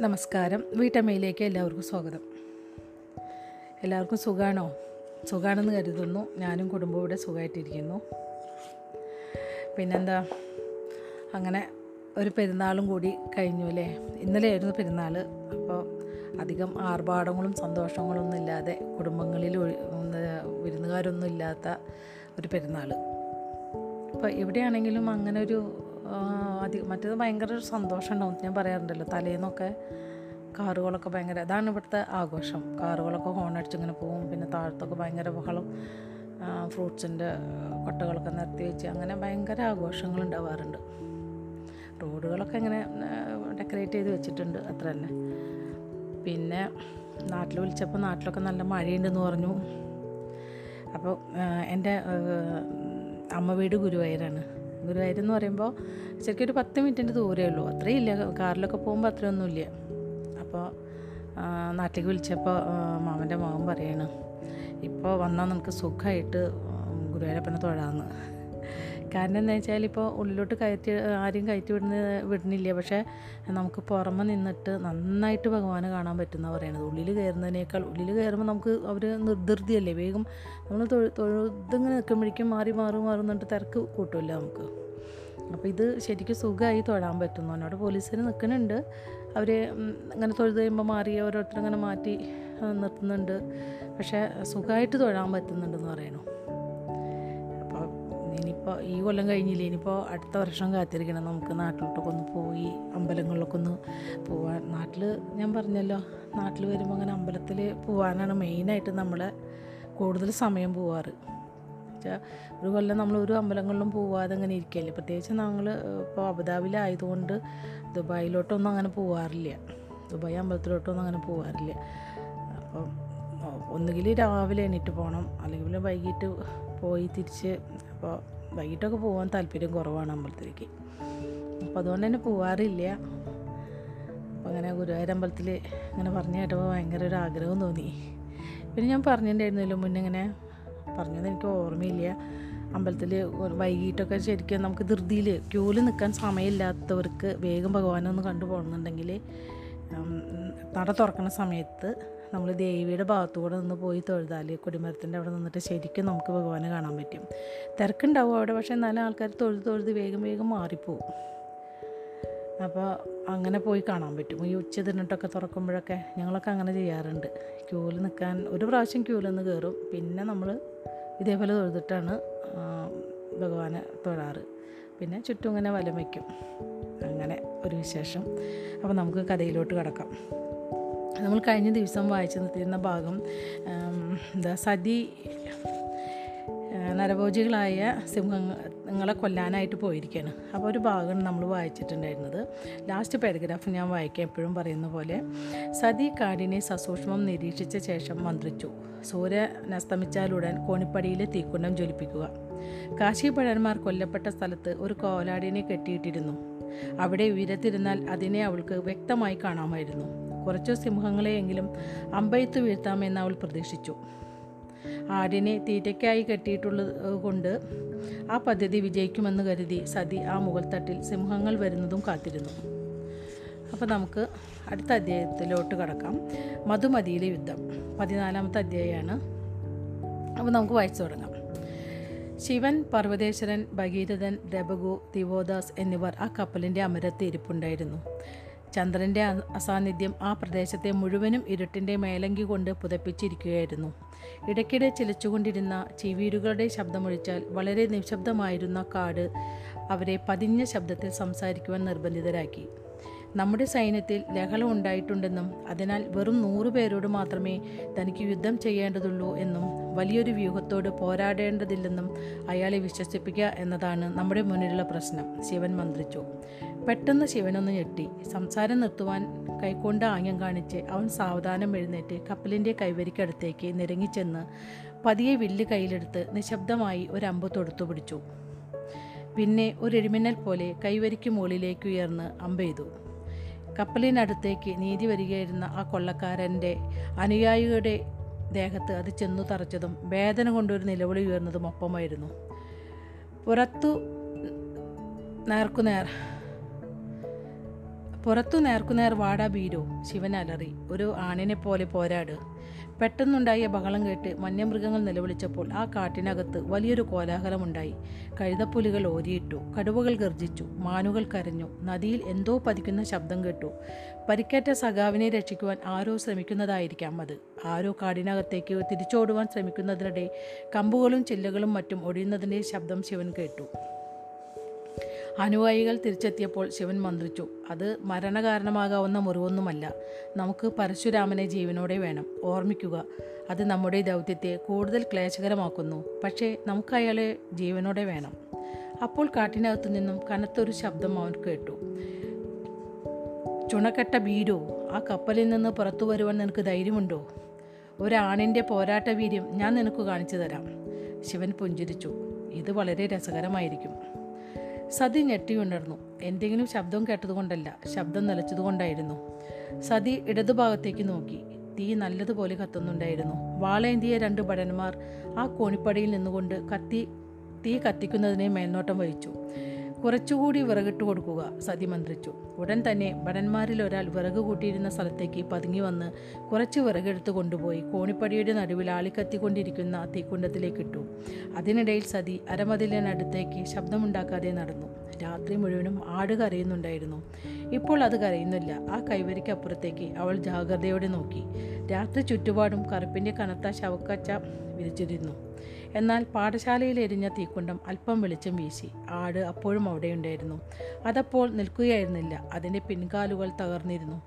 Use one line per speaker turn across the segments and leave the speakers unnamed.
നമസ്കാരം. വീട്ടമ്മയിലേക്ക് എല്ലാവർക്കും സ്വാഗതം. എല്ലാവർക്കും സുഖമാണോ സുഖമാണെന്ന് കരുതുന്നു. ഞാനും കുടുംബവും ഇവിടെ സുഖമായിട്ടിരിക്കുന്നു പിന്നെന്താ? അങ്ങനെ ഒരു പെരുന്നാളും കൂടി കഴിഞ്ഞു അല്ലേ? ഇന്നലെയായിരുന്നു പെരുന്നാൾ അപ്പോൾ അധികം ആർഭാടങ്ങളും സന്തോഷങ്ങളൊന്നും ഇല്ലാതെ കുടുംബങ്ങളിൽ വിരുന്നുകാരൊന്നും ഇല്ലാത്ത ഒരു പെരുന്നാൾ അപ്പോൾ എവിടെയാണെങ്കിലും അങ്ങനെ ഒരു അധികം മറ്റേത് ഭയങ്കര ഒരു സന്തോഷം ഉണ്ടാവും ഞാൻ പറയാറുണ്ടല്ലോ തലേന്നൊക്കെ കാറുകളൊക്കെ ഭയങ്കര അതാണ് ഇവിടുത്തെ ആഘോഷം. കാറുകളൊക്കെ ഹോൺ അടിച്ചിങ്ങനെ പോവും പിന്നെ താഴത്തൊക്കെ ഭയങ്കര ബഹളം ഫ്രൂട്ട്സിന്റെ കൊട്ടകളൊക്കെ നിർത്തി വെച്ച് അങ്ങനെ ഭയങ്കര ആഘോഷങ്ങൾ ഉണ്ടാവാറുണ്ട്. റോഡുകളൊക്കെ ഇങ്ങനെ ഡെക്കറേറ്റ് ചെയ്ത് വെച്ചിട്ടുണ്ട് അത്ര തന്നെ. പിന്നെ നാട്ടിൽ വിളിച്ചപ്പോൾ നാട്ടിലൊക്കെ നല്ല മഴയുണ്ടെന്ന് പറഞ്ഞു. അപ്പോൾ എന്റെ അമ്മ വീട് ഗുരുവായൂരാണ്. ഗുരുവായൂർ എന്ന് പറയുമ്പോൾ ശരിക്കും ഒരു പത്ത് മിനിറ്റിന്റെ ദൂരമേ ഉള്ളൂ. അത്രയും ഇല്ല കാറിലൊക്കെ പോകുമ്പോൾ അത്രയൊന്നുമില്ല. അപ്പോൾ നാട്ടിലേക്ക് വിളിച്ചപ്പോൾ മാമന്റെ മോൻ പറയാണ് ഇപ്പോൾ വന്നാൽ നമുക്ക് സുഖമായിട്ട് ഗുരുവായൂരപ്പനെ തൊഴാമെന്ന് കാരണം എന്താ വെച്ചാൽ ഇപ്പോൾ ഉള്ളിലോട്ട് കയറ്റി ആരും കയറ്റി വിടുന്ന വിടുന്നില്ല. പക്ഷേ നമുക്ക് പുറമെ നിന്നിട്ട് നന്നായിട്ട് ഭഗവാനെ കാണാൻ പറ്റുന്ന പറയണത് ഉള്ളിൽ കയറുന്നതിനേക്കാൾ ഉള്ളിൽ കയറുമ്പോൾ നമുക്ക് അവർ നിർധൃതിയല്ലേ. വേഗം നമ്മൾ തൊഴു തൊഴുതിങ്ങനെ നിൽക്കുമ്പോഴേക്കും മാറി മാറി മാറുന്നുണ്ട് തിരക്ക് കൂട്ടുമല്ലോ നമുക്ക്. അപ്പോൾ ഇത് ശരിക്കും സുഖമായി തൊഴാൻ പറ്റുന്നു. എന്നോട് പോലീസിന് നിൽക്കുന്നുണ്ട്. അവർ ഇങ്ങനെ തൊഴുത് കഴിയുമ്പോൾ മാറി ഓരോരുത്തരും ഇങ്ങനെ മാറ്റി നിർത്തുന്നുണ്ട്. പക്ഷേ സുഖമായിട്ട് തൊഴാൻ പറ്റുന്നുണ്ടെന്ന് അപ്പോൾ ഇനിയിപ്പോൾ ഈ കൊല്ലം കഴിഞ്ഞില്ല? ഇനിയിപ്പോൾ അടുത്ത വർഷം കാത്തിരിക്കണം. നമുക്ക് നാട്ടിലോട്ടൊക്കെ ഒന്ന് പോയി അമ്പലങ്ങളിലൊക്കെ ഒന്ന് പോവാൻ. നാട്ടിൽ ഞാൻ പറഞ്ഞല്ലോ നാട്ടിൽ വരുമ്പോൾ അങ്ങനെ അമ്പലത്തിൽ പോകാനാണ് മെയിനായിട്ട് നമ്മൾ കൂടുതൽ സമയം പോവാറ്. ഒരു കൊല്ലം നമ്മൾ ഒരു അമ്പലങ്ങളിലും പോവാതെ അങ്ങനെ ഇരിക്കുകയല്ലേ പ്രത്യേകിച്ച് നമ്മൾ ഇപ്പോൾ അബുദാബിയിലായതുകൊണ്ട് ദുബായിലോട്ടൊന്നും അങ്ങനെ പോവാറില്ല. ദുബായ് അമ്പലത്തിലോട്ടൊന്നും അങ്ങനെ പോവാറില്ല. അപ്പം ഒന്നുകിൽ രാവിലെ എണീറ്റ് പോകണം അല്ലെങ്കിൽ വൈകിട്ട് പോയി തിരിച്ച് അപ്പോൾ വൈകിട്ടൊക്കെ പോകാൻ താല്പര്യം കുറവാണ് അമ്പലത്തിലേക്ക്. അപ്പോൾ അതുകൊണ്ട് തന്നെ പോവാറില്ല. അപ്പോൾ അങ്ങനെ ഗുരുവായൂർ അമ്പലത്തിൽ അങ്ങനെ പറഞ്ഞു കേട്ടപ്പോൾ ഭയങ്കര ഒരു ആഗ്രഹം തോന്നി. പിന്നെ ഞാൻ പറഞ്ഞിട്ടുണ്ടായിരുന്നല്ലോ മുന്നേ ഇങ്ങനെ പറഞ്ഞത് എനിക്ക് ഓർമ്മയില്ല. അമ്പലത്തിൽ വൈകിട്ടൊക്കെ ശരിക്കും നമുക്ക് ധൃതിയിൽ ക്യൂവിൽ നിൽക്കാൻ സമയമില്ലാത്തവർക്ക് വേഗം ഭഗവാനെ ഒന്ന് കണ്ടു പോകണമെന്നുണ്ടെങ്കിൽ നട തുറക്കുന്ന സമയത്ത് നമ്മൾ ദേവിയുടെ ഭാഗത്തുകൂടെ നിന്ന് പോയി തൊഴുതാൽ കൊടിമരത്തിന്റെ അവിടെ നിന്നിട്ട് ശരിക്കും നമുക്ക് ഭഗവാനെ കാണാൻ പറ്റും. തിരക്കുണ്ടാവും അവിടെ പക്ഷേ എന്നാലും ആൾക്കാർ തൊഴുത് തൊഴുത് വേഗം വേഗം മാറിപ്പോവും. അപ്പോൾ അങ്ങനെ പോയി കാണാൻ പറ്റും. ഈ ഉച്ച തിന്നിട്ടൊക്കെ തുറക്കുമ്പോഴൊക്കെ ഞങ്ങളൊക്കെ അങ്ങനെ ചെയ്യാറുണ്ട്. ക്യൂൽ നിൽക്കാൻ ഒരു പ്രാവശ്യം ക്യൂവിൽ നിന്ന് കയറും. പിന്നെ നമ്മൾ ഇതേപോലെ തൊഴുതിട്ടാണ് ഭഗവാനെ തൊഴാറ്. പിന്നെ ചുറ്റും ഇങ്ങനെ വലം വയ്ക്കും. അങ്ങനെ ഒരു വിശേഷം. അപ്പോൾ നമുക്ക് കഥയിലോട്ട് കിടക്കാം. നമ്മൾ കഴിഞ്ഞ ദിവസം വായിച്ചു നിർത്തിയിരുന്ന ഭാഗം എന്താ സതി നരഭോജികളായ സിംഹങ്ങളെ കൊല്ലാനായിട്ട് പോയിരിക്കുകയാണ്. അപ്പോൾ ഒരു ഭാഗമാണ് നമ്മൾ വായിച്ചിട്ടുണ്ടായിരുന്നത്. ലാസ്റ്റ് പാരഗ്രാഫ് ഞാൻ വായിക്കാം. എപ്പോഴും പറയുന്ന പോലെ സതി കാടിനെ സസൂക്ഷ്മം നിരീക്ഷിച്ച ശേഷം മന്ത്രിച്ചു. സൂര്യൻ അസ്തമിച്ചാലുടൻ കോണിപ്പടിയിലെ തീക്കുണ്ടം ജ്വലിപ്പിക്കുക. കാശി പഴന്മാർ കൊല്ലപ്പെട്ട സ്ഥലത്ത് ഒരു കോലാടിനെ കെട്ടിയിട്ടിരുന്നു. അവിടെ ഉയരത്തിരുന്നാൽ അതിനെ അവൾക്ക് വ്യക്തമായി കാണാമായിരുന്നു. കുറച്ചു സിംഹങ്ങളെയെങ്കിലും അമ്പയത്ത് വീഴ്ത്താമെന്ന് അവൾ പ്രതീക്ഷിച്ചു. ആടിനെ തീറ്റയ്ക്കായി കെട്ടിയിട്ടുള്ളത് കൊണ്ട് ആ പദ്ധതി വിജയിക്കുമെന്ന് കരുതി സതി ആ മുകൾത്തട്ടിൽ സിംഹങ്ങൾ വരുന്നതും കാത്തിരുന്നു. അപ്പോൾ നമുക്ക് അടുത്ത അധ്യായത്തിലോട്ട് കടക്കാം. മധുമതിയിലെ യുദ്ധം പതിനാലാമത്തെ അധ്യായമാണ് അപ്പോൾ നമുക്ക് വായിച്ചു തുടങ്ങാം. ശിവൻ പർവതേശ്വരൻ ഭഗീരഥൻ രഭഗു ദിവോദാസ് എന്നിവർ ആ കപ്പലിന്റെ അമരത്ത് ഇരിപ്പുണ്ടായിരുന്നു. ചന്ദ്രന്റെ അസാന്നിധ്യം ആ പ്രദേശത്തെ മുഴുവനും ഇരുട്ടിന്റെ മേലങ്കി കൊണ്ട് പുതപ്പിച്ചിരിക്കുകയായിരുന്നു. ഇടയ്ക്കിടെ ചിലച്ചുകൊണ്ടിരുന്ന ചിവീരുകളുടെ ശബ്ദമൊഴിച്ചാൽ വളരെ നിശബ്ദമായിരുന്ന കാട് അവരെ പതിഞ്ഞ ശബ്ദത്തിൽ സംസാരിക്കുവാൻ നിർബന്ധിതരാക്കി. നമ്മുടെ സൈന്യത്തിൽ ലഹളം ഉണ്ടായിട്ടുണ്ടെന്നും അതിനാൽ വെറും നൂറുപേരോട് മാത്രമേ തനിക്ക് യുദ്ധം ചെയ്യേണ്ടതുള്ളൂ എന്നും വലിയൊരു വ്യൂഹത്തോട് പോരാടേണ്ടതില്ലെന്നും അയാളെ വിശ്വസിപ്പിക്കുക എന്നതാണ് നമ്മുടെ മുന്നിലുള്ള പ്രശ്നം ശിവൻ മന്ത്രിച്ചു. പെട്ടെന്ന് ശിവനൊന്ന് ഞെട്ടി. സംസാരം നിർത്തുവാൻ കൈക്കൊണ്ട് ആംഗ്യം കാണിച്ച് അവൻ സാവധാനം എഴുന്നേറ്റ് കപ്പലിന്റെ കൈവരിക്കടുത്തേക്ക് നിരങ്ങിച്ചെന്ന് പതിയെ വില്ല് കയ്യിലെടുത്ത് നിശബ്ദമായി ഒരു അമ്പ് തൊടുത്തു പിടിച്ചു. പിന്നെ ഒരു എഴുമിന്നൽ പോലെ കൈവരിക്ക് മുകളിലേക്ക് ഉയർന്ന് അമ്പെയ്തു കപ്പലിനടുത്തേക്ക് നീതി വരികയായിരുന്ന ആ കൊള്ളക്കാരന്റെ അനുയായികളുടെ ദേഹത്ത് അത് ചെന്നു തറച്ചതും വേദന കൊണ്ടൊരു നിലവിളി ഉയർന്നതും ഒപ്പമായിരുന്നു. പുറത്തു നേർക്കുനേർ പുറത്തു നേർക്കുനേർ വാടാ ബീരോ ശിവൻ അലറി ഒരു ആണിനെ പോലെ പോരാട്. പെട്ടെന്നുണ്ടായ ബഹളം കേട്ട് വന്യമൃഗങ്ങൾ നിലവിളിച്ചപ്പോൾ ആ കാട്ടിനകത്ത് വലിയൊരു കോലാഹലമുണ്ടായി. കഴുതപ്പുലികൾ ഓരിയിട്ടു കടുവകൾ ഗർജിച്ചു മാനുകൾ കരഞ്ഞു നദിയിൽ എന്തോ പതിക്കുന്ന ശബ്ദം കേട്ടു. പരിക്കേറ്റ സഖാവിനെ രക്ഷിക്കുവാൻ ആരോ ശ്രമിക്കുന്നതായിരിക്കാം അത്. ആരോ കാടിനകത്തേക്ക് തിരിച്ചോടുവാൻ ശ്രമിക്കുന്നതിനിടെ കമ്പുകളും ചില്ലകളും മറ്റും ഒഴിയുന്നതിന്റെ ശബ്ദം ശിവൻ കേട്ടു. അനുയായികൾ തിരിച്ചെത്തിയപ്പോൾ ശിവൻ മന്ത്രിച്ചു അത് മരണകാരണമാകാവുന്ന മുറിവൊന്നുമല്ല. നമുക്ക് പരശുരാമനെ ജീവനോടെ വേണം. ഓർമ്മിക്കുക അത് നമ്മുടെ ദൗത്യത്തെ കൂടുതൽ ക്ലേശകരമാക്കുന്നു. പക്ഷേ നമുക്ക് അയാളെ ജീവനോടെ വേണം. അപ്പോൾ കാട്ടിനകത്തു നിന്നും കനത്തൊരു ശബ്ദം അവൻ കേട്ടു. ചുണക്കെട്ട ഭീരു ആ കപ്പലിൽ നിന്ന് പുറത്തു വരുവാൻ നിനക്ക് ധൈര്യമുണ്ടോ? ഒരാണിന്റെ പോരാട്ട വീര്യം ഞാൻ നിനക്ക് കാണിച്ചു തരാം. ശിവൻ പുഞ്ചിരിച്ചു. ഇത് വളരെ രസകരമായിരിക്കും. സതി ഞെട്ടിയുണർന്നു. എന്തെങ്കിലും ശബ്ദം കേട്ടതുകൊണ്ടല്ല ശബ്ദം നിലച്ചതുകൊണ്ടായിരുന്നു. സതി ഇടതുഭാഗത്തേക്ക് നോക്കി. തീ നല്ലതുപോലെ കത്തുന്നുണ്ടായിരുന്നു. വാളേന്തിയ രണ്ട് ഭടന്മാർ ആ കോണിപ്പടിയിൽ നിന്നുകൊണ്ട് കത്തി തീ കത്തിക്കുന്നതിനെ മേൽനോട്ടം വഹിച്ചു. കുറച്ചുകൂടി വിറകിട്ട് കൊടുക്കുക സതി മന്ത്രിച്ചു ഉടൻ തന്നെ ഭടന്മാരിൽ ഒരാൾ വിറക് കൂട്ടിയിരുന്ന സ്ഥലത്തേക്ക് പതുങ്ങി വന്ന് കുറച്ച് വിറകെടുത്ത് കൊണ്ടുപോയി കോണിപ്പടിയുടെ നടുവിൽ ആളിക്കത്തിക്കൊണ്ടിരിക്കുന്ന തീക്കുണ്ടത്തിലേക്ക് ഇട്ടു. അതിനിടയിൽ സതി അരമതിലിനടുത്തേക്ക് ശബ്ദമുണ്ടാക്കാതെ നടന്നു. രാത്രി മുഴുവനും ആട് കരയുന്നുണ്ടായിരുന്നു. ഇപ്പോൾ അത് കരയുന്നില്ല. ആ കൈവരിക്കപ്പുറത്തേക്ക് അവൾ ജാഗ്രതയോടെ നോക്കി. രാത്രി ചുറ്റുപാടും കറുപ്പിന്റെ കനത്ത ശവക്കച്ച വിരിച്ചിരുന്നു. എന്നാൽ പാഠശാലയിൽ എരിഞ്ഞ തീക്കുണ്ടം അല്പം വെളിച്ചം വീശി. ആട് അപ്പോഴും അവിടെയുണ്ടായിരുന്നു അതപ്പോൾ നിൽക്കുകയായിരുന്നില്ല. അതിന്റെ പിൻകാലുകൾ തകർന്നിരുന്നു.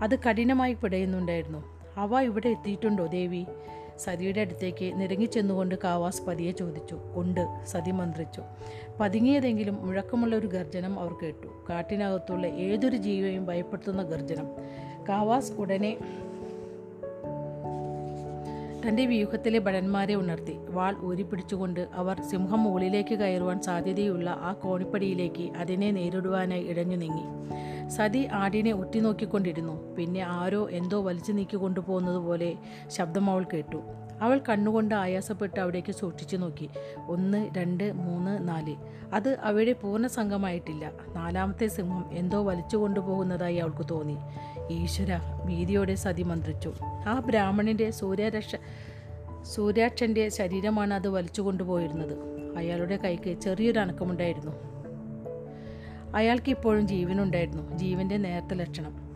അത് കഠിനമായി പിടയുന്നുണ്ടായിരുന്നു. അവ ഇവിടെ എത്തിയിട്ടുണ്ടോ ദേവി? സതിയുടെ അടുത്തേക്ക് നിരങ്ങിച്ചെന്നുകൊണ്ട് കാവാസ് പതിയെ ചോദിച്ചു. ഉണ്ട് സതി മന്ത്രിച്ചു. പതുങ്ങിയതെങ്കിലും മുഴക്കമുള്ള ഒരു ഗർജനം അവർ കേട്ടു. കാട്ടിനകത്തുള്ള ഏതൊരു ജീവിയെയും ഭയപ്പെടുത്തുന്ന ഗർജനം. കാവാസ് ഉടനെ തന്റെ വ്യൂഹത്തിലെ ഭടന്മാരെ ഉണർത്തി വാൾ ഊരിപ്പിടിച്ചുകൊണ്ട് അവർ സിംഹം മുകളിലേക്ക് കയറുവാൻ സാധ്യതയുള്ള ആ കോണിപ്പടിയിലേക്ക് അതിനെ നേരിടുവാനായി ഇഴഞ്ഞു നീങ്ങി. സതി ആടിനെ ഒറ്റിനോക്കിക്കൊണ്ടിരുന്നു പിന്നെ ആരോ എന്തോ വലിച്ചു നീക്കി കൊണ്ടുപോകുന്നത് പോലെ ശബ്ദം അവൾ കേട്ടു. അവൾ കണ്ണുകൊണ്ട് ആയാസപ്പെട്ട് അവിടേക്ക് സൂക്ഷിച്ചു നോക്കി. ഒന്ന് രണ്ട് മൂന്ന് നാല്. അത് അവയുടെ പൂർണ സംഘമായിട്ടില്ല നാലാമത്തെ സിംഹം എന്തോ വലിച്ചു കൊണ്ടുപോകുന്നതായി അവൾക്ക് തോന്നി. ഈശ്വര ഭീതിയോടെ സതി മന്ത്രിച്ചു. ആ ബ്രാഹ്മണന്റെ സൂര്യരക്ഷ സൂര്യാക്ഷന്റെ ശരീരമാണ് അത് വലിച്ചു കൊണ്ടുപോയിരുന്നത് അയാളുടെ കൈക്ക് ചെറിയൊരു അനക്കമുണ്ടായിരുന്നു. അയാൾക്ക് ഇപ്പോഴും ജീവനുണ്ടായിരുന്നു. ജീവന്റെ നേരത്തെ ലക്ഷണം.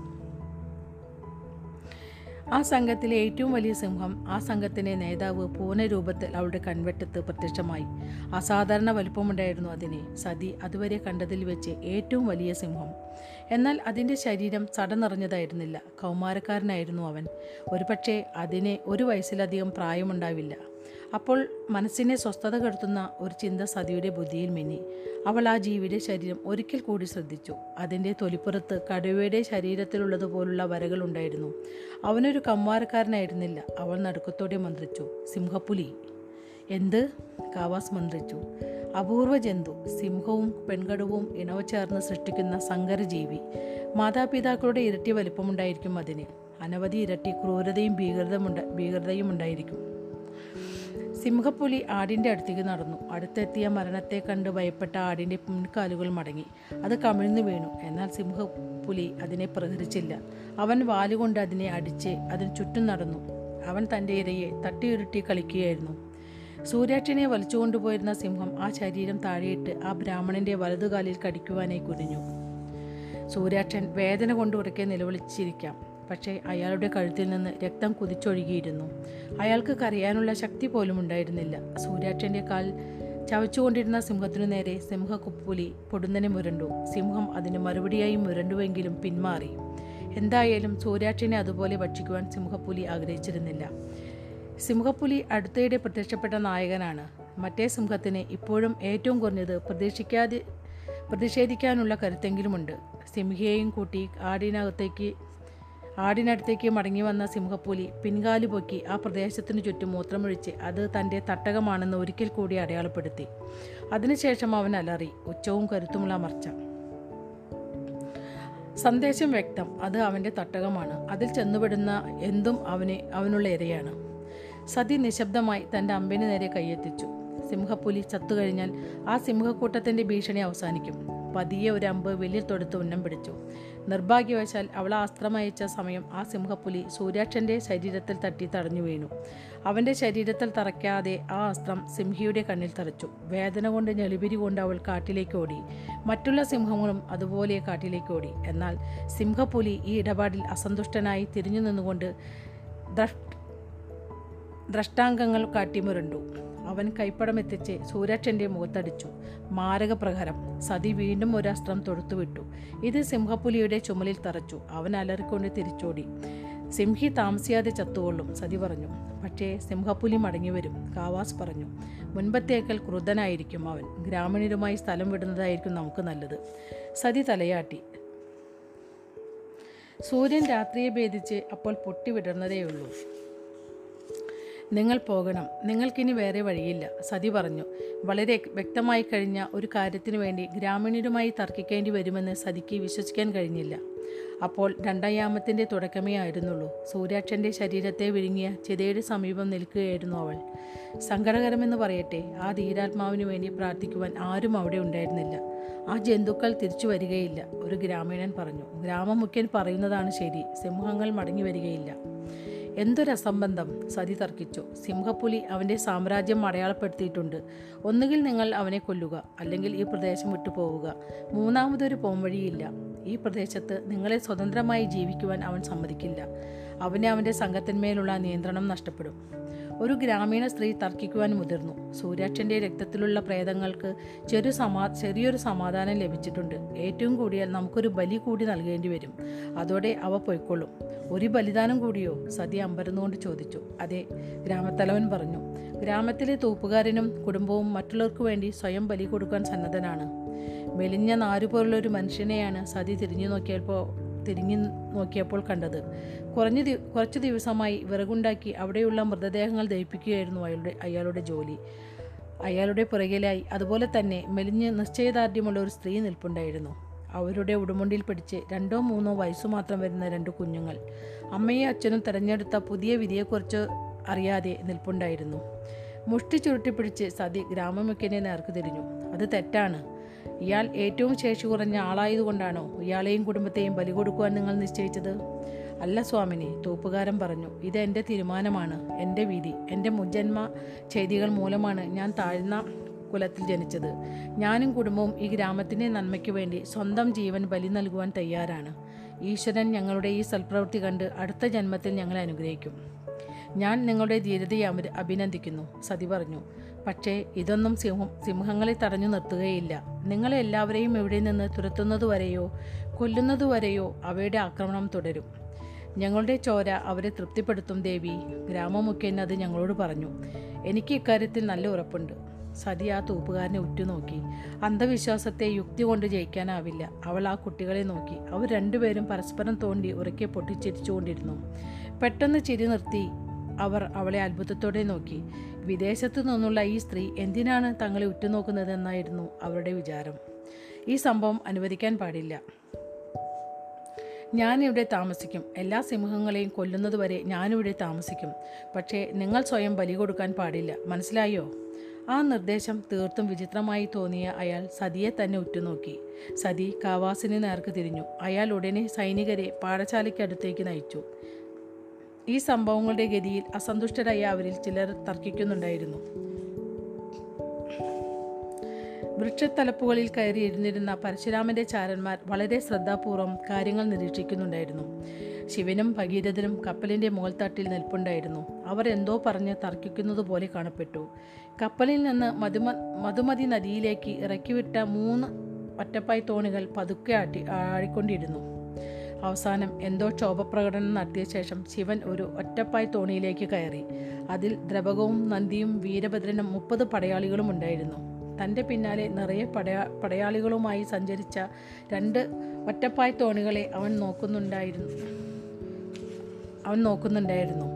ആ സംഘത്തിലെ ഏറ്റവും വലിയ സിംഹം ആ സംഘത്തിന്റെ നേതാവ് പൂർണരൂപത്തിൽ അവളുടെ കൺവെട്ടത്ത് പ്രത്യക്ഷമായി. അസാധാരണ വലുപ്പമുണ്ടായിരുന്നു അതിനെ. സതി അതുവരെ കണ്ടതിൽ വെച്ച് ഏറ്റവും വലിയ സിംഹം. എന്നാൽ അതിന്റെ ശരീരം ചട നിറഞ്ഞതായിരുന്നില്ല കൗമാരക്കാരനായിരുന്നു അവൻ. ഒരുപക്ഷെ അതിന് ഒരു വയസ്സിലധികം പ്രായമുണ്ടാവില്ല. അപ്പോൾ മനസ്സിനെ സ്വസ്ഥത കെടുത്തുന്ന ഒരു ചിന്ത സതിയുടെ ബുദ്ധിയിൽ മിന്നി. അവൾ ആ ജീവിയുടെ ശരീരം ഒരിക്കൽ കൂടി ശ്രദ്ധിച്ചു. അതിന്റെ തൊലിപ്പുറത്ത് കടുവയുടെ ശരീരത്തിലുള്ളതുപോലുള്ള വരകൾ ഉണ്ടായിരുന്നു. അവനൊരു കമ്മാരക്കാരനായിരുന്നില്ല. അവൾ നടുക്കത്തോടെ മന്ത്രിച്ചു സിംഹപ്പുലി. എന്ത്? കാവാസ് മന്ത്രിച്ചു അപൂർവ ജന്തു സിംഹവും പെൺകടുവും ഇണവ ചേർന്ന് സൃഷ്ടിക്കുന്ന സങ്കരജീവി മാതാപിതാക്കളുടെ ഇരട്ടി വലിപ്പമുണ്ടായിരിക്കും അതിന്. അനവധി ഇരട്ടി ക്രൂരതയും ഭീകരതമുണ്ട ഭീകരതയും ഉണ്ടായിരിക്കും. സിംഹപ്പുലി ആടിന്റെ അടുത്തേക്ക് നടന്നു. അടുത്തെത്തിയ മരണത്തെ കണ്ട് ഭയപ്പെട്ട ആടിന്റെ മുൻകാലുകൾ മടങ്ങി. അത് കമിഴ്ന്നു വീണു. എന്നാൽ സിംഹപ്പുലി അതിനെ പ്രഹരിച്ചില്ല. അവൻ വാലുകൊണ്ട് അതിനെ അടിച്ച് അതിന് ചുറ്റും നടന്നു. അവൻ തന്റെ ഇരയെ തട്ടിയുരുട്ടി കളിക്കുകയായിരുന്നു. സൂര്യാക്ഷനെ വലിച്ചുകൊണ്ടുപോയിരുന്ന സിംഹം ആ ശരീരം താഴെയിട്ട് ആ ബ്രാഹ്മണന്റെ വലതുകാലിൽ കടിക്കുവാനായി കുനിഞ്ഞു. സൂര്യാക്ഷൻ വേദന കൊണ്ട് ഉറക്കെ നിലവിളിച്ചിരിക്കാം. പക്ഷേ അയാളുടെ കഴുത്തിൽ നിന്ന് രക്തം കുതിച്ചൊഴുകിയിരുന്നു. അയാൾക്ക് കരയാനുള്ള ശക്തി പോലും ഉണ്ടായിരുന്നില്ല. സൂര്യാക്ഷന്റെ കാൽ ചവച്ചുകൊണ്ടിരുന്ന സിംഹത്തിനു നേരെ സിംഹക്കുപ്പുലി പൊടുന്നനെ മുരണ്ടു. സിംഹം അതിന് മറുപടിയായി മുരണ്ടുവെങ്കിലും പിന്മാറി. എന്തായാലും സൂര്യാക്ഷനെ അതുപോലെ ഭക്ഷിക്കുവാൻ സിംഹപ്പുലി ആഗ്രഹിച്ചിരുന്നില്ല. സിംഹപ്പുലി അടുത്തയിടെ പ്രത്യക്ഷപ്പെട്ട നായകനാണ്. മറ്റേ സിംഹത്തിന് ഇപ്പോഴും ഏറ്റവും കുറഞ്ഞത് പ്രതീക്ഷിക്കാതെ പ്രതിഷേധിക്കാനുള്ള കരുത്തെങ്കിലുമുണ്ട്. സിംഹിയെയും കൂട്ടി ആടിനകത്തേക്ക് ആടിനടുത്തേക്ക് മടങ്ങി വന്ന സിംഹപ്പുലി പിൻകാലു പൊക്കി ആ പ്രദേശത്തിനു ചുറ്റും മൂത്രമൊഴിച്ച് അത് തന്റെ തട്ടകമാണെന്ന് ഒരിക്കൽ കൂടി അടയാളപ്പെടുത്തി. അതിനുശേഷം അവൻ അലറി ഉച്ചവും കരുത്തുമുള്ള മർച്ച സന്ദേശം വ്യക്തം അത് അവന്റെ തട്ടകമാണ്. അതിൽ ചെന്നുപെടുന്ന എന്തും അവന് അവനുള്ള ഇരയാണ്. സതി നിശബ്ദമായി തന്റെ അമ്പിന് നേരെ കൈയെത്തിച്ചു. സിംഹപ്പുലി ചത്തുകഴിഞ്ഞാൽ ആ സിംഹക്കൂട്ടത്തിന്റെ ഭീഷണി അവസാനിക്കും. പതിയെ ഒരു അമ്പ് വെല്ലിൽ തൊടുത്ത് ഉന്നം പിടിച്ചു. നിർഭാഗ്യവശാൽ അവൾ അസ്ത്രമയച്ച സമയം ആ സിംഹപ്പുലി സൂര്യാക്ഷന്റെ ശരീരത്തിൽ തട്ടി തടഞ്ഞു വീണു. അവന്റെ ശരീരത്തിൽ തറയ്ക്കാതെ ആ അസ്ത്രം സിംഹിയുടെ കണ്ണിൽ തറച്ചു. വേദന കൊണ്ട് ഞെളിപിരി കൊണ്ട് അവൾ കാട്ടിലേക്ക് ഓടി. മറ്റുള്ള സിംഹങ്ങളും അതുപോലെ കാട്ടിലേക്ക് ഓടി. എന്നാൽ സിംഹപ്പുലി ഈ ഇടപാടിൽ അസന്തുഷ്ടനായി തിരിഞ്ഞു നിന്നുകൊണ്ട് ദ്രഷ് ദ്രഷ്ടാംഗങ്ങൾ കാട്ടിമുരണ്ടു. അവൻ കൈപ്പടമെത്തിച്ച് സൂര്യാക്ഷന്റെ മുഖത്തടിച്ചു. മാരകപ്രകാരം സതി വീണ്ടും ഒരു അസ്ത്രം തൊടുത്തുവിട്ടു ഇത് സിംഹപ്പുലിയുടെ ചുമലിൽ തറച്ചു. അവൻ അലറിക്കൊണ്ട് തിരിച്ചോടി. സിംഹി താമസിയാതെ ചത്തുകൊള്ളും സതി പറഞ്ഞു. പക്ഷേ സിംഹപ്പുലി മടങ്ങിവരും കാവാസ് പറഞ്ഞു. മുൻപത്തേക്കൽ ക്രുദ്ധനായിരിക്കും അവൻ. ഗ്രാമീണരുമായി സ്ഥലം വിടുന്നതായിരിക്കും നമുക്ക് നല്ലത്. സതി തലയാട്ടി. സൂര്യൻ രാത്രിയെ ഭേദിച്ച് അപ്പോൾ പൊട്ടിവിടർന്നതേയുള്ളൂ നിങ്ങൾ പോകണം. നിങ്ങൾക്കിനി വേറെ വഴിയില്ല. സതി പറഞ്ഞു. വളരെ വ്യക്തമായി കഴിഞ്ഞ ഒരു കാര്യത്തിനു വേണ്ടി ഗ്രാമീണരുമായി തർക്കിക്കേണ്ടി വരുമെന്ന് സതിക്ക് വിശ്വസിക്കാൻ കഴിഞ്ഞില്ല. അപ്പോൾ രണ്ടയാമത്തിന്റെ തുടക്കമേ ആയിരുന്നുള്ളൂ. സൂര്യാക്ഷന്റെ ശരീരത്തെ വിഴുങ്ങിയ ചിതയുടെ സമീപം നിൽക്കുകയായിരുന്നു അവൾ. സങ്കടകരമെന്ന് പറയട്ടെ ആ ധീരാത്മാവിന് വേണ്ടി പ്രാർത്ഥിക്കുവാൻ ആരും അവിടെ ഉണ്ടായിരുന്നില്ല. ആ ജന്തുക്കൾ തിരിച്ചു വരികയില്ല ഒരു ഗ്രാമീണൻ പറഞ്ഞു. ഗ്രാമമുഖ്യൻ പറയുന്നതാണ് ശരി സിംഹങ്ങൾ മടങ്ങി വരികയില്ല. എന്തൊരസംബന്ധം? സതി തർക്കിച്ചു. സിംഹപ്പുലി അവന്റെ സാമ്രാജ്യം അടയാളപ്പെടുത്തിയിട്ടുണ്ട്. ഒന്നുകിൽ നിങ്ങൾ അവനെ കൊല്ലുക അല്ലെങ്കിൽ ഈ പ്രദേശം വിട്ടു പോവുക മൂന്നാമതൊരു പോംവഴിയില്ല. ഈ പ്രദേശത്ത് നിങ്ങളെ സ്വതന്ത്രമായി ജീവിക്കുവാൻ അവൻ സമ്മതിക്കില്ല. അവനെ അവന്റെ സംഘത്തിന്മേലുള്ള നിയന്ത്രണം നഷ്ടപ്പെടും. ഒരു ഗ്രാമീണ സ്ത്രീ തർക്കിക്കുവാൻ മുതിർന്നു. സൂര്യാക്ഷന്റെ രക്തത്തിലുള്ള പ്രേതങ്ങൾക്ക് ചെറു സമാ ചെറിയൊരു സമാധാനം ലഭിച്ചിട്ടുണ്ട്. ഏറ്റവും കൂടിയാൽ നമുക്കൊരു ബലി കൂടി നൽകേണ്ടി വരും. അതോടെ അവ പൊയ്ക്കൊള്ളും. ഒരു ബലിദാനം കൂടിയോ? സതി അമ്പരന്നുകൊണ്ട് ചോദിച്ചു. അതെ ഗ്രാമത്തലവൻ പറഞ്ഞു. ഗ്രാമത്തിലെ തൂപ്പുകാരനും കുടുംബവും മറ്റുള്ളവർക്ക് വേണ്ടി സ്വയം ബലി കൊടുക്കാൻ സന്നദ്ധനാണ്. മെലിഞ്ഞ നാരുപോലുള്ള ഒരു മനുഷ്യനെയാണ് സതി തിരിഞ്ഞു നോക്കിയപ്പോൾ തിരിഞ്ഞു നോക്കിയപ്പോൾ കണ്ടത്. കുറഞ്ഞ കുറച്ച് ദിവസമായി വിറകുണ്ടാക്കി അവിടെയുള്ള മൃതദേഹങ്ങൾ ദഹിപ്പിക്കുകയായിരുന്നു അയാളുടെ അയാളുടെ ജോലി. അയാളുടെ പുറകിലായി അതുപോലെ തന്നെ മെലിഞ്ഞ് നിശ്ചയദാർഢ്യമുള്ള ഒരു സ്ത്രീ നിൽപ്പുണ്ടായിരുന്നു. അവരുടെ ഉടുമുണ്ടിൽ പിടിച്ച് രണ്ടോ മൂന്നോ വയസ്സു മാത്രം വരുന്ന രണ്ട് കുഞ്ഞുങ്ങൾ. അമ്മയെ അച്ഛനും തിരഞ്ഞെടുത്ത പുതിയ വിധിയെക്കുറിച്ച് അറിയാതെ നിൽപ്പുണ്ടായിരുന്നു. മുഷ്ടി ചുരുട്ടിപ്പിടിച്ച് സതി ഗ്രാമമുഖ്യനെ നേർക്ക് തിരിഞ്ഞു. അത് തെറ്റാണ്. ഇയാൾ ഏറ്റവും ശേഷി കുറഞ്ഞ ആളായതുകൊണ്ടാണോ ഇയാളെയും കുടുംബത്തെയും ബലി കൊടുക്കുവാൻ നിങ്ങൾ നിശ്ചയിച്ചത്? അല്ല സ്വാമിനി തൂപ്പുകാരൻ പറഞ്ഞു ഇത് എന്റെ തീരുമാനമാണ് എന്റെ വിധി എന്റെ മുജ്ജന്മ ചെയ്തികൾ മൂലമാണ് ഞാൻ താഴ്ന്ന കുലത്തിൽ ജനിച്ചത്. ഞാനും കുടുംബവും ഈ ഗ്രാമത്തിന്റെ നന്മയ്ക്ക് വേണ്ടി സ്വന്തം ജീവൻ ബലി നൽകുവാൻ തയ്യാറാണ്. ഈശ്വരൻ ഞങ്ങളുടെ ഈ സൽപ്രവൃത്തി കണ്ട് അടുത്ത ജന്മത്തിൽ ഞങ്ങളെ അനുഗ്രഹിക്കും. ഞാൻ നിങ്ങളുടെ ധീരതയെ അഭിനന്ദിക്കുന്നു സതി പറഞ്ഞു. പക്ഷേ ഇതൊന്നും സിംഹം സിംഹങ്ങളെ തടഞ്ഞു നിർത്തുകയില്ല. നിങ്ങളെ എല്ലാവരെയും ഇവിടെ നിന്ന് തുരത്തുന്നതുവരെയോ കൊല്ലുന്നതുവരെയോ അവയുടെ ആക്രമണം തുടരും. ഞങ്ങളുടെ ചോര അവരെ തൃപ്തിപ്പെടുത്തും ദേവി. ഗ്രാമമുഖ്യൻ അത് ഞങ്ങളോട് പറഞ്ഞു. എനിക്ക് ഇക്കാര്യത്തിൽ നല്ല ഉറപ്പുണ്ട്. സതി ആ തൂപ്പുകാരനെ ഉറ്റുനോക്കി. അന്ധവിശ്വാസത്തെ യുക്തി കൊണ്ട് ജയിക്കാനാവില്ല. അവൾ ആ കുട്ടികളെ നോക്കി. അവർ രണ്ടുപേരും പരസ്പരം തോണ്ടി ഉറക്കെ പൊട്ടിച്ചിരിച്ചുകൊണ്ടിരുന്നു. പെട്ടെന്ന് ചിരി നിർത്തി അവർ അവളെ അത്ഭുതത്തോടെ നോക്കി. വിദേശത്തു നിന്നുള്ള ഈ സ്ത്രീ എന്തിനാണ് തങ്ങളെ ഉറ്റുനോക്കുന്നതെന്നായിരുന്നു അവരുടെ വിചാരം. ഈ സംഭവം അനുവദിക്കാൻ പാടില്ല. ഞാനിവിടെ താമസിക്കും. എല്ലാ സിംഹങ്ങളെയും കൊല്ലുന്നതുവരെ ഞാനിവിടെ താമസിക്കും. പക്ഷേ നിങ്ങൾ സ്വയം ബലി കൊടുക്കാൻ പാടില്ല. മനസ്സിലായോ? ആ നിർദ്ദേശം തീർത്തും വിചിത്രമായി തോന്നിയ അയാൾ സതിയെ തന്നെ ഉറ്റുനോക്കി. സതി കാവാസിനെ നേർക്ക് തിരിഞ്ഞു. അയാൾ ഉടനെ സൈനികരെ പാഠശാലയ്ക്കടുത്തേക്ക് നയിച്ചു. ഈ സംഭവങ്ങളുടെ ഗതിയിൽ അസന്തുഷ്ടരായ അവരിൽ ചിലർ തർക്കിക്കുന്നുണ്ടായിരുന്നു. വൃക്ഷത്തലപ്പുകളിൽ കയറി ഇരുന്നിരുന്ന പരശുരാമന്റെ ചാരന്മാർ വളരെ ശ്രദ്ധാപൂർവം കാര്യങ്ങൾ നിരീക്ഷിക്കുന്നുണ്ടായിരുന്നു. ശിവനും ഭഗീരഥനും കപ്പലിന്റെ മുകൾത്തട്ടിൽ നിൽപ്പുണ്ടായിരുന്നു. അവർ എന്തോ പറഞ്ഞ് തർക്കിക്കുന്നത് പോലെ കാണപ്പെട്ടു. കപ്പലിൽ നിന്ന് മധുമ മധുമതി നദിയിലേക്ക് ഇറക്കിവിട്ട മൂന്ന് ഒറ്റപ്പായ് തോണികൾ പതുക്കെ ആട്ടി ആടിക്കൊണ്ടിരുന്നു. അവസാനം എന്തോ ക്ഷോഭപ്രകടനം നടത്തിയ ശേഷം ശിവൻ ഒരു ഒറ്റപ്പായ് തോണിയിലേക്ക് കയറി. അതിൽ ദ്രവകവും നന്ദിയും വീരഭദ്രനും മുപ്പത് പടയാളികളും ഉണ്ടായിരുന്നു. തന്റെ പിന്നാലെ നിറയെ പടയാ പടയാളികളുമായി സഞ്ചരിച്ച രണ്ട് ഒറ്റപ്പായ് തോണികളെ അവൻ നോക്കുന്നുണ്ടായിരുന്നു അവൻ നോക്കുന്നുണ്ടായിരുന്നു.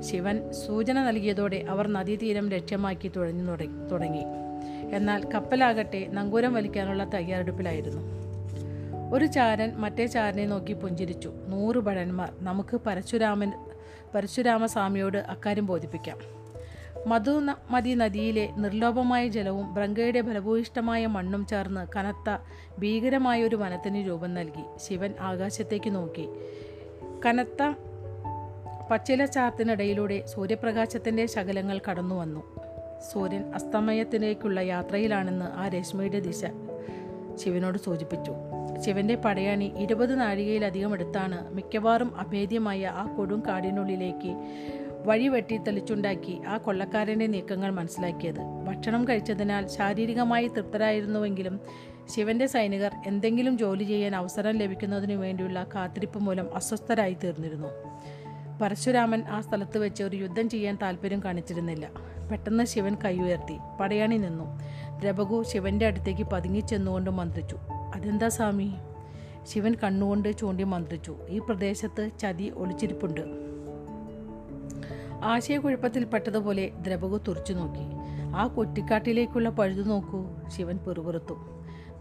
ശിവൻ സൂചന നൽകിയതോടെ അവർ നദീതീരം ലക്ഷ്യമാക്കി തുഴഞ്ഞു തുടങ്ങി എന്നാൽ കപ്പലാകട്ടെ നങ്കൂരം വലിക്കാനുള്ള തയ്യാറെടുപ്പിലായിരുന്നു. ഒരു ചാരൻ മറ്റേ ചാരനെ നോക്കി പുഞ്ചിരിച്ചു. നൂറ് ഭടന്മാർ. നമുക്ക് പരശുരാമൻ പരശുരാമസ്വാമിയോട് അക്കാര്യം ബോധിപ്പിക്കാം. മധുമതി നദിയിലെ നിർലോഭമായ ജലവും ബ്രങ്കയുടെ ഫലഭൂയിഷ്ടമായ മണ്ണും ചേർന്ന് കനത്ത ഭീകരമായ ഒരു വനത്തിന് രൂപം നൽകി. ശിവൻ ആകാശത്തേക്ക് നോക്കി. കനത്ത പച്ചില ചാർത്തിനിടയിലൂടെ സൂര്യപ്രകാശത്തിന്റെ ശകലങ്ങൾ കടന്നു വന്നു സൂര്യൻ അസ്തമയത്തിലേക്കുള്ള യാത്രയിലാണെന്ന് ആ രശ്മിയുടെ ദിശ ശിവനോട് സൂചിപ്പിച്ചു. ശിവന്റെ പടയാണി ഇരുപത് നാഴികയിലധികം എടുത്താണ് മിക്കവാറും അഭേദ്യമായ ആ കൊടും കാടിനുള്ളിലേക്ക് വഴി വെട്ടി തെളിച്ചുണ്ടാക്കി ആ കൊള്ളക്കാരന്റെ നീക്കങ്ങൾ മനസ്സിലാക്കിയത്. ഭക്ഷണം കഴിച്ചതിനാൽ ശാരീരികമായി തൃപ്തരായിരുന്നുവെങ്കിലും ശിവന്റെ സൈനികർ എന്തെങ്കിലും ജോലി ചെയ്യാൻ അവസരം ലഭിക്കുന്നതിനു വേണ്ടിയുള്ള കാത്തിരിപ്പ് മൂലം അസ്വസ്ഥരായി തീർന്നിരുന്നു. പരശുരാമൻ ആ സ്ഥലത്ത് വെച്ച് ഒരു യുദ്ധം ചെയ്യാൻ താല്പര്യം കാണിച്ചിരുന്നില്ല. പെട്ടെന്ന് ശിവൻ കൈ ഉയർത്തി പടയാണി നിന്നു. രഭഗു ശിവന്റെ അടുത്തേക്ക് പതുങ്ങിച്ചെന്നുകൊണ്ട് മന്ത്രിച്ചു. അതെന്താ സ്വാമി? ശിവൻ കണ്ണുകൊണ്ട് ചൂണ്ടി മന്ത്രിച്ചു. ഈ പ്രദേശത്ത് ചതി ഒളിച്ചിരിപ്പുണ്ട്. ആശയക്കുഴപ്പത്തിൽപ്പെട്ടതുപോലെ ദ്രബകു തുറച്ചു നോക്കി. ആ കുറ്റിക്കാട്ടിലേക്കുള്ള പഴുതു നോക്കൂ. ശിവൻ പെറുപുറത്തു.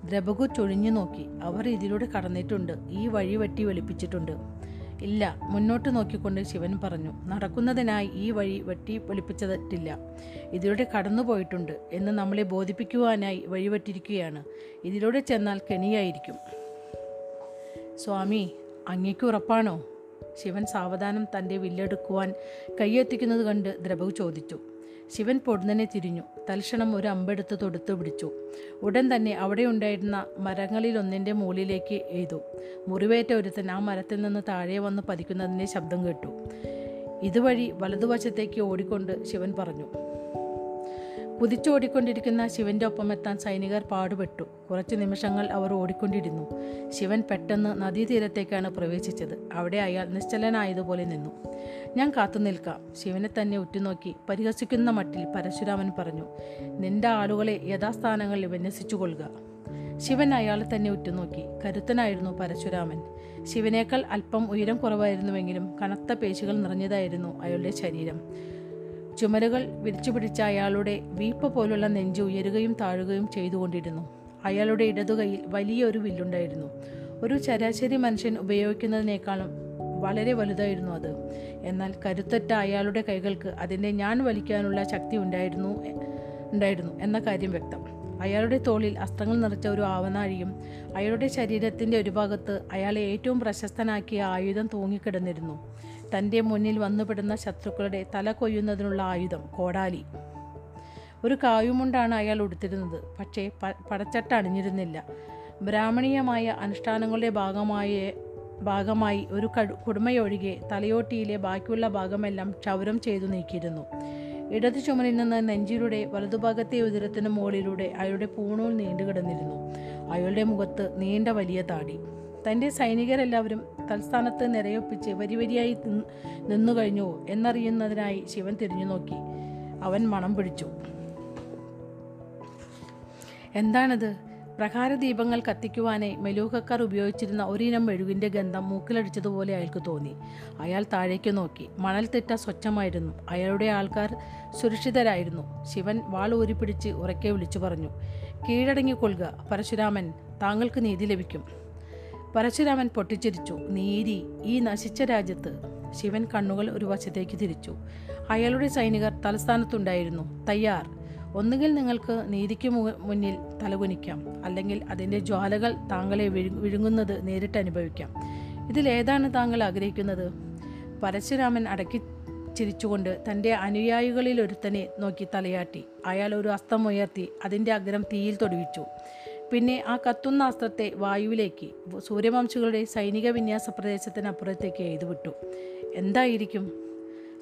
ദ്രബകു ചൊഴിഞ്ഞു നോക്കി. അവർ ഇതിലൂടെ കടന്നിട്ടുണ്ട്. ഈ വഴി വെട്ടി വെളുപ്പിച്ചിട്ടുണ്ട്. ഇല്ല. മുന്നോട്ട് നോക്കിക്കൊണ്ട് ശിവൻ പറഞ്ഞു നടക്കുന്നതിനായി ഈ വഴി വെട്ടി വെളുപ്പിച്ചിട്ടില്ല ഇതിലൂടെ കടന്നുപോയിട്ടുണ്ട് എന്ന് നമ്മളെ ബോധിപ്പിക്കുവാനായി വഴിവെട്ടിരിക്കുകയാണ്. ഇതിലൂടെ ചെന്നാൽ കെണിയായിരിക്കും. സ്വാമി അങ്ങേക്ക് ഉറപ്പാണോ? ശിവൻ സാവധാനം തന്റെ വില്ലെടുക്കുവാൻ കൈയെത്തിക്കുന്നത് കണ്ട് ദ്രഭു ചോദിച്ചു. ശിവൻ പൊടുന്നനെ തിരിഞ്ഞു. തൽക്ഷണം ഒരു അമ്പെടുത്ത് തൊടുത്തു പിടിച്ചു. ഉടൻ തന്നെ അവിടെ ഉണ്ടായിരുന്ന മരങ്ങളിലൊന്നിന്റെ മുകളിലേക്ക് എയ്തു. മുറിവേറ്റ ഒരുത്തൻ ആ മരത്തിൽ നിന്ന് താഴെ വന്ന് പതിക്കുന്നതിന്റെ ശബ്ദം കേട്ടു. ഇതുവഴി വലതുവശത്തേക്ക് ഓടിക്കൊണ്ട് ശിവൻ പറഞ്ഞു കുതിച്ചോടിക്കൊണ്ടിരിക്കുന്ന ശിവന്റെ ഒപ്പം എത്താൻ സൈനികർ പാടുപെട്ടു. കുറച്ച് നിമിഷങ്ങൾ അവർ ഓടിക്കൊണ്ടിരുന്നു. ശിവൻ പെട്ടെന്ന് നദീതീരത്തേക്കാണ് പ്രവേശിച്ചത്. അവിടെ അയാൾ നിശ്ചലനായതുപോലെ നിന്നു. ഞാൻ കാത്തു നിൽക്കാം. ശിവനെ തന്നെ ഉറ്റുനോക്കി പരിഹസിക്കുന്ന മട്ടിൽ പരശുരാമൻ പറഞ്ഞു നിന്റെ ആളുകളെ യഥാസ്ഥാനങ്ങളിൽ വിന്യസിച്ചു കൊള്ളുക ശിവൻ അയാളെ തന്നെ ഉറ്റുനോക്കി കരുത്തനായിരുന്നു പരശുരാമൻ. ശിവനേക്കാൾ അല്പം ഉയരം കുറവായിരുന്നുവെങ്കിലും കനത്ത പേശികൾ നിറഞ്ഞതായിരുന്നു അയാളുടെ ശരീരം. ചുമരുകൾ വിരിച്ചു പിടിച്ച അയാളുടെ വീപ്പ പോലുള്ള നെഞ്ച് ഉയരുകയും താഴുകയും ചെയ്തുകൊണ്ടിരുന്നു. അയാളുടെ ഇടതുകൈയിൽ വലിയൊരു വില്ലുണ്ടായിരുന്നു. ഒരു ശരാശരി മനുഷ്യൻ ഉപയോഗിക്കുന്നതിനേക്കാളും വളരെ വലുതായിരുന്നു അത്. എന്നാൽ കരുത്തറ്റ അയാളുടെ കൈകൾക്ക് അതിന്റെ ഞാൻ വലിക്കാനുള്ള ശക്തി ഉണ്ടായിരുന്നു ഉണ്ടായിരുന്നു എന്ന കാര്യം വ്യക്തം. അയാളുടെ തോളിൽ അസ്ത്രങ്ങൾ നിറച്ച ഒരു ആവനാഴിയും അയാളുടെ ശരീരത്തിന്റെ ഒരു ഭാഗത്ത് അയാളെ ഏറ്റവും പ്രശസ്തനാക്കിയ ആയുധം തൂങ്ങിക്കിടന്നിരുന്നു. തന്റെ മുന്നിൽ വന്നുപെടുന്ന ശത്രുക്കളുടെ തല കൊയ്യുന്നതിനുള്ള ആയുധം കോടാലി. ഒരു കായുമുണ്ടാണ് അയാൾ ഉടുത്തിരുന്നത്. പക്ഷേ പ പടച്ചട്ട അണിഞ്ഞിരുന്നില്ല. ബ്രാഹ്മണീയമായ അനുഷ്ഠാനങ്ങളുടെ ഭാഗമായ ഭാഗമായി ഒരു കടു കുടുമയൊഴികെ തലയോട്ടിയിലെ ബാക്കിയുള്ള ഭാഗമെല്ലാം ക്ഷൗരം ചെയ്തു നീക്കിയിരുന്നു. ഇടത് ചുമലിൽ നിന്ന് നെഞ്ചിലൂടെ വലതുഭാഗത്തെ ഉദരത്തിന് മുകളിലൂടെ അയാളുടെ പൂണൂൽ നീണ്ടുകിടന്നിരുന്നു. അയാളുടെ മുഖത്ത് നീണ്ട വലിയ താടി. തന്റെ സൈനികരെല്ലാവരും തൽസ്ഥാനത്ത് നിരയൊപ്പിച്ച് വരിവരിയായി നിന്നു കഴിഞ്ഞു എന്നറിയുന്നതിനായി ശിവൻ തിരിഞ്ഞു നോക്കി. അവൻ മണം പിടിച്ചു. എന്താണത്? പ്രകാരദീപങ്ങൾ കത്തിക്കുവാനായി മെലൂഹക്കാർ ഉപയോഗിച്ചിരുന്ന ഒരിനം മെഴുകിന്റെ ഗന്ധം മൂക്കിലടിച്ചതുപോലെ അയാൾക്ക് തോന്നി. അയാൾ താഴേക്ക് നോക്കി. മണൽത്തിട്ട സ്വച്ഛമായിരുന്നു. അയാളുടെ ആൾക്കാർ സുരക്ഷിതരായിരുന്നു. ശിവൻ വാൾ ഊരിപ്പിടിച്ച് ഉറക്കെ വിളിച്ചു പറഞ്ഞു. കീഴടങ്ങിക്കൊള്ളുക പരശുരാമൻ. താങ്കൾക്ക് നീതി ലഭിക്കും. പരശുരാമൻ പൊട്ടിച്ചിരിച്ചു. നീരി ഈ നശിച്ച രാജ്യത്ത് ശിവൻ കണ്ണുകൾ ഒരു വശത്തേക്ക് തിരിച്ചു. അയാളുടെ സൈനികർ തലസ്ഥാനത്തുണ്ടായിരുന്നു. തയ്യാർ. ഒന്നുകിൽ നിങ്ങൾക്ക് നീതിക്ക് മുന്നിൽ തലകുനിക്കാം. അല്ലെങ്കിൽ അതിന്റെ ജ്വാലകൾ താങ്കളെ വിഴു- വിഴുങ്ങുന്നത് നേരിട്ട് അനുഭവിക്കാം. ഇതിലേതാണ് താങ്കൾ ആഗ്രഹിക്കുന്നത്? പരശുരാമൻ അടക്കി ചിരിച്ചുകൊണ്ട് തന്റെ അനുയായികളിൽ ഒരുത്തനെ നോക്കി തലയാട്ടി. അയാൾ ഒരു അസ്തം ഉയർത്തി അതിന്റെ അഗ്രം തീയിൽ തൊടുവിച്ചു. പിന്നെ ആ കത്തുന്ന അസ്ത്രത്തെ വായുവിലേക്ക് സൂര്യവംശികളുടെ സൈനിക വിന്യാസ പ്രദേശത്തിനപ്പുറത്തേക്ക് എഴുതുവിട്ടു. എന്തായിരിക്കും?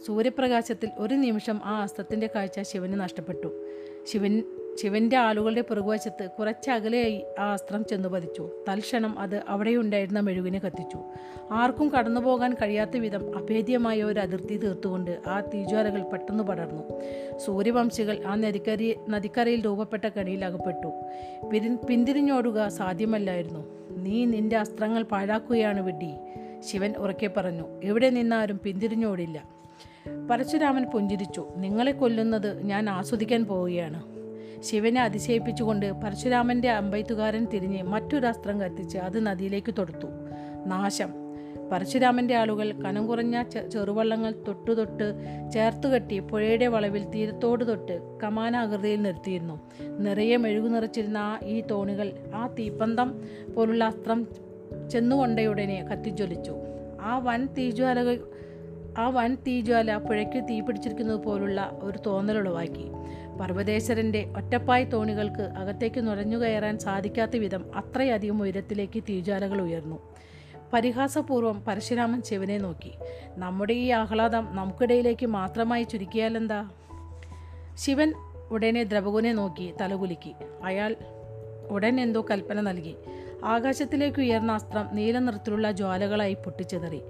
സൂര്യപ്രകാശത്തിൽ ഒരു നിമിഷം ആ അസ്ത്രത്തിന്റെ കാഴ്ച ശിവന് നഷ്ടപ്പെട്ടു. ശിവൻ ശിവന്റെ ആളുകളുടെ പുറകുവശത്ത് കുറച്ച് അകലെയായി ആ അസ്ത്രം ചെന്നു പതിച്ചു. തൽക്ഷണം അത് അവിടെയുണ്ടായിരുന്ന മെഴുകിനെ കത്തിച്ചു. ആർക്കും കടന്നു പോകാൻ കഴിയാത്ത വിധം അഭേദ്യമായ ഒരു അതിർത്തി തീർത്തുകൊണ്ട് ആ തീജ്വാലകൾ പെട്ടെന്ന് പടർന്നു. സൂര്യവംശികൾ ആ നദിക്കരി നദിക്കരയിൽ രൂപപ്പെട്ട കണിയിൽ അകപ്പെട്ടു. പിരി പിന്തിരിഞ്ഞോടുക സാധ്യമല്ലായിരുന്നു. നീ നിന്റെ അസ്ത്രങ്ങൾ പാഴാക്കുകയാണ് വിഡ്ഢി ശിവൻ ഉറക്കെ പറഞ്ഞു. എവിടെ നിന്നാരും പിന്തിരിഞ്ഞോടില്ല. പരശുരാമൻ പുഞ്ചിരിച്ചു നിങ്ങളെ കൊല്ലുന്നത് ഞാൻ ആസ്വദിക്കാൻ പോവുകയാണ്. ശിവനെ അതിശയിപ്പിച്ചുകൊണ്ട് പരശുരാമന്റെ അമ്പയത്തുകാരൻ തിരിഞ്ഞ് മറ്റൊരു അസ്ത്രം കത്തിച്ച് അത് നദിയിലേക്ക് തൊടുത്തു. നാശം. പരശുരാമന്റെ ആളുകൾ കനം കുറഞ്ഞ ചെറുവള്ളങ്ങൾ തൊട്ടു തൊട്ട് ചേർത്ത് കെട്ടി പുഴയുടെ വളവിൽ തീരത്തോട് തൊട്ട് കമാനാകൃതിയിൽ നിർത്തിയിരുന്നു. നിറയെ മെഴുകു നിറച്ചിരുന്ന ആ ഈ തോണികൾ ആ തീപ്പന്തം പോലുള്ള അസ്ത്രം ചെന്നുകൊണ്ടയുടനെ കത്തിജ്വലിച്ചു. ആ വൻ തീജ്വാലകൾ ആ വൻ തീജ്വാല പുഴയ്ക്ക് തീ പിടിച്ചിരിക്കുന്നത് പോലുള്ള ഒരു തോന്നലുളവാക്കി പർവതേശ്വരന്റെ ഒറ്റപ്പായ് തോണികൾക്ക് അകത്തേക്ക് നുഴഞ്ഞു കയറാൻ സാധിക്കാത്ത വിധം അത്രയധികം ഉയരത്തിലേക്ക് തീജ്വാലകൾ ഉയർന്നു. പരിഹാസപൂർവം പരശുരാമൻ ശിവനെ നോക്കി. നമ്മുടെ ഈ ആഹ്ലാദം നമുക്കിടയിലേക്ക് മാത്രമായി ചുരുക്കിയാലെന്താ? ശിവൻ ഉടനെ ദ്രവകുനെ നോക്കി തലകുലുക്കി. അയാൾ ഉടൻ എന്തോ കൽപ്പന നൽകി. ആകാശത്തിലേക്ക് ഉയർന്ന അസ്ത്രം നീല നിറത്തിലുള്ള ജ്വാലകളായി പൊട്ടിച്ചെതറി.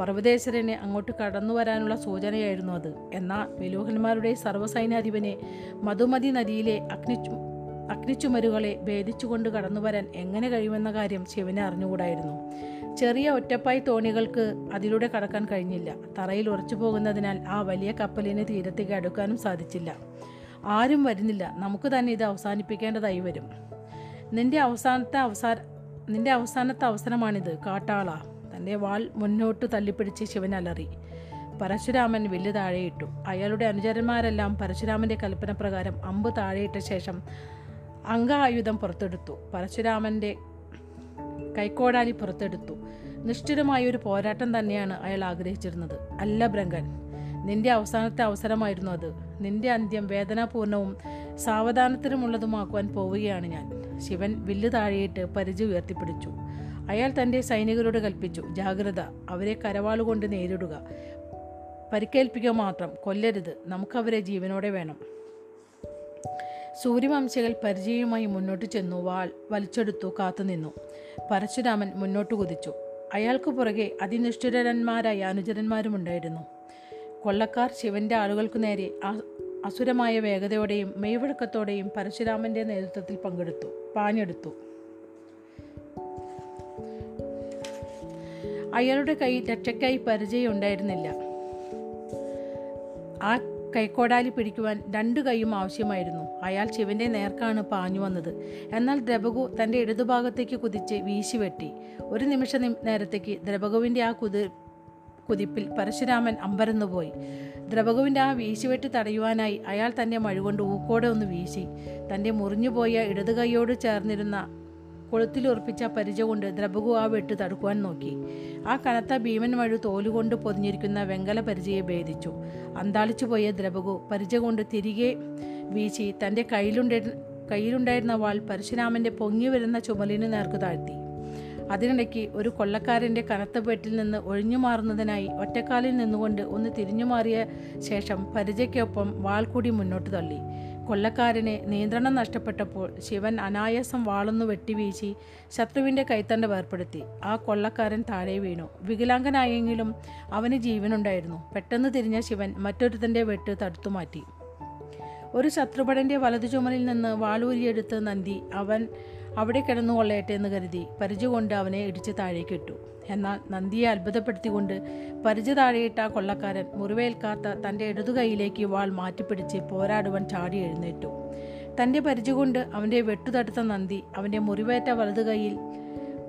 പർവതേശ്വരനെ അങ്ങോട്ട് കടന്നു വരാനുള്ള സൂചനയായിരുന്നു അത്. എന്നാൽ വിലോഹന്മാരുടെ സർവസൈന്യാധിപനെ മധുമതി നദിയിലെ അഗ്നി അഗ്നിച്ചുമരുകളെ ഭേദിച്ചുകൊണ്ട് കടന്നു വരാൻ എങ്ങനെ കഴിയുമെന്ന കാര്യം ശിവനെ അറിഞ്ഞുകൂടായിരുന്നു. ചെറിയ ഒറ്റപ്പായി തോണികൾക്ക് അതിലൂടെ കടക്കാൻ കഴിഞ്ഞില്ല. തറയിൽ ഉറച്ചു പോകുന്നതിനാൽ ആ വലിയ കപ്പലിനെ തീരത്തേക്ക് അടുക്കാനും സാധിച്ചില്ല. ആരും വരുന്നില്ല. നമുക്ക് തന്നെ ഇത് അവസാനിപ്പിക്കേണ്ടതായി വരും. നിന്റെ അവസാനത്തെ അവസാന നിന്റെ അവസാനത്തെ അവസരമാണിത് കാട്ടാള. തന്റെ വാൾ മുന്നോട്ട് തള്ളിപ്പിടിച്ച് ശിവൻ അലറി. പരശുരാമൻ വില്ല് താഴെയിട്ടു. അയാളുടെ അനുചരന്മാരെല്ലാം പരശുരാമന്റെ കൽപ്പന പ്രകാരം അമ്പ് താഴെയിട്ട ശേഷം അംഗായുധം പുറത്തെടുത്തു. പരശുരാമന്റെ കൈക്കോടാലി പുറത്തെടുത്തു. നിഷ്ഠുരമായ ഒരു പോരാട്ടം തന്നെയാണ് അയാൾ ആഗ്രഹിച്ചിരുന്നത്. അല്ല ബ്രങ്കൻ നിന്റെ അവസാനത്തെ അവസരമായിരുന്നു അത്. നിന്റെ അന്ത്യം വേദനാപൂർണവും സാവധാനത്തിനുമുള്ളതുമാക്കുവാൻ പോവുകയാണ് ഞാൻ. ശിവൻ വില്ല് താഴെയിട്ട് പരിചയം ഉയർത്തിപ്പിടിച്ചു. അയാൾ തന്റെ സൈനികരോട് കൽപ്പിച്ചു ജാഗ്രത അവരെ കരവാളുകൊണ്ട് നേരിടുക. പരിക്കേൽപ്പിക്കുക മാത്രം കൊല്ലരുത് നമുക്കവരെ ജീവനോടെ വേണം. സൂര്യവംശികൾ പരിചയവുമായി മുന്നോട്ട് ചെന്നു വാൾ വലിച്ചെടുത്തു കാത്തുനിന്നു പരശുരാമൻ മുന്നോട്ട് കുതിച്ചു. അയാൾക്ക് പുറകെ അതിനിഷ്ഠുരന്മാരായ അനുചരന്മാരുമുണ്ടായിരുന്നു കൊള്ളക്കാർ ശിവന്റെ ആളുകൾക്ക് നേരെ അസുരമായ വേഗതയോടെയും മെയ്വഴക്കത്തോടെയും പരശുരാമന്റെ നേതൃത്വത്തിൽ പങ്കെടുത്തു പാഞ്ഞെടുത്തു. അയാളുടെ കയ്യിൽ രക്ഷയ്ക്കായി പരിചയം ഉണ്ടായിരുന്നില്ല ആ കൈക്കോടാലി പിടിക്കുവാൻ രണ്ടു കൈയും ആവശ്യമായിരുന്നു. അയാൾ ശിവന്റെ നേർക്കാണ് പാഞ്ഞു വന്നത്. എന്നാൽ ദ്രബകു തന്റെ ഇടതുഭാഗത്തേക്ക് കുതിച്ച് വീശി വെട്ടി ഒരു നിമിഷ നേരത്തേക്ക് ദ്രബകുവിന്റെ ആ കുതി കുതിപ്പിൽ പരശുരാമൻ അമ്പരന്നുപോയി. ദ്രബകുവിന്റെ ആ വീശിവെട്ട് തടയുവാനായി അയാൾ തന്റെ മഴുകൊണ്ട് ഊക്കോടെ ഒന്ന് വീശി. തന്റെ മുറിഞ്ഞുപോയ ഇടതു കൈയോട് ചേർന്നിരുന്ന കൊളുത്തിലുറപ്പിച്ച പരിച കൊണ്ട് ദ്രബകു ആ വെട്ട് തടുക്കുവാൻ നോക്കി. ആ കനത്ത ഭീമൻ വഴു തോലുകൊണ്ട് പൊതിഞ്ഞിരിക്കുന്ന വെങ്കല പരിചയെ ഭേദിച്ചു. അന്താളിച്ചു പോയ ദ്രബകു പരിച കൊണ്ട് തിരികെ വീശി തന്റെ കയ്യിലുണ്ട കയ്യിലുണ്ടായിരുന്ന വാൾ പരശുരാമന്റെ പൊങ്ങി വരുന്ന ചുമലിന് നേർക്ക് താഴ്ത്തി. അതിനിടയ്ക്ക് ഒരു കൊള്ളക്കാരന്റെ കനത്ത വെട്ടിൽ നിന്ന് ഒഴിഞ്ഞു മാറുന്നതിനായി ഒറ്റക്കാലിൽ നിന്നുകൊണ്ട് ഒന്ന് തിരിഞ്ഞു മാറിയ ശേഷം പരിചയ്ക്കൊപ്പം വാൾ കൂടി മുന്നോട്ട് തള്ളി. കൊള്ളക്കാരന് നിയന്ത്രണം നഷ്ടപ്പെട്ടപ്പോൾ ശിവൻ അനായാസം വാളൊന്നു വെട്ടിവീശി ശത്രുവിന്റെ കൈത്തണ്ട വേർപ്പെടുത്തി ആ കൊള്ളക്കാരൻ താഴെ വീണു. വികലാംഗനായെങ്കിലും അവന് ജീവനുണ്ടായിരുന്നു. പെട്ടെന്ന് തിരിഞ്ഞ ശിവൻ മറ്റൊരുത്തന്റെ വെട്ട് തടുത്തു മാറ്റി. ഒരു ശത്രുപടന്റെ വലതു ചുമലിൽ നിന്ന് വാളൂരിയെടുത്ത് നന്ദി. അവൻ അവിടെ കിടന്നു കൊള്ളയട്ടെ എന്ന് കരുതി. പരിച കൊണ്ട് അവനെ ഇടിച്ച് താഴേക്കിട്ടു. എന്നാൽ നന്ദിയെ അത്ഭുതപ്പെടുത്തിക്കൊണ്ട് പരിച താഴെയിട്ട ആ കൊള്ളക്കാരൻ മുറിവേൽക്കാത്ത തന്റെ ഇടതു കൈയിലേക്ക് വാൾ മാറ്റിപ്പിടിച്ച് പോരാടുവാൻ ചാടി എഴുന്നേറ്റു. തന്റെ പരിച കൊണ്ട് അവന്റെ വെട്ടുതടുത്ത നന്ദി അവന്റെ മുറിവേറ്റ വലതു കൈയിൽ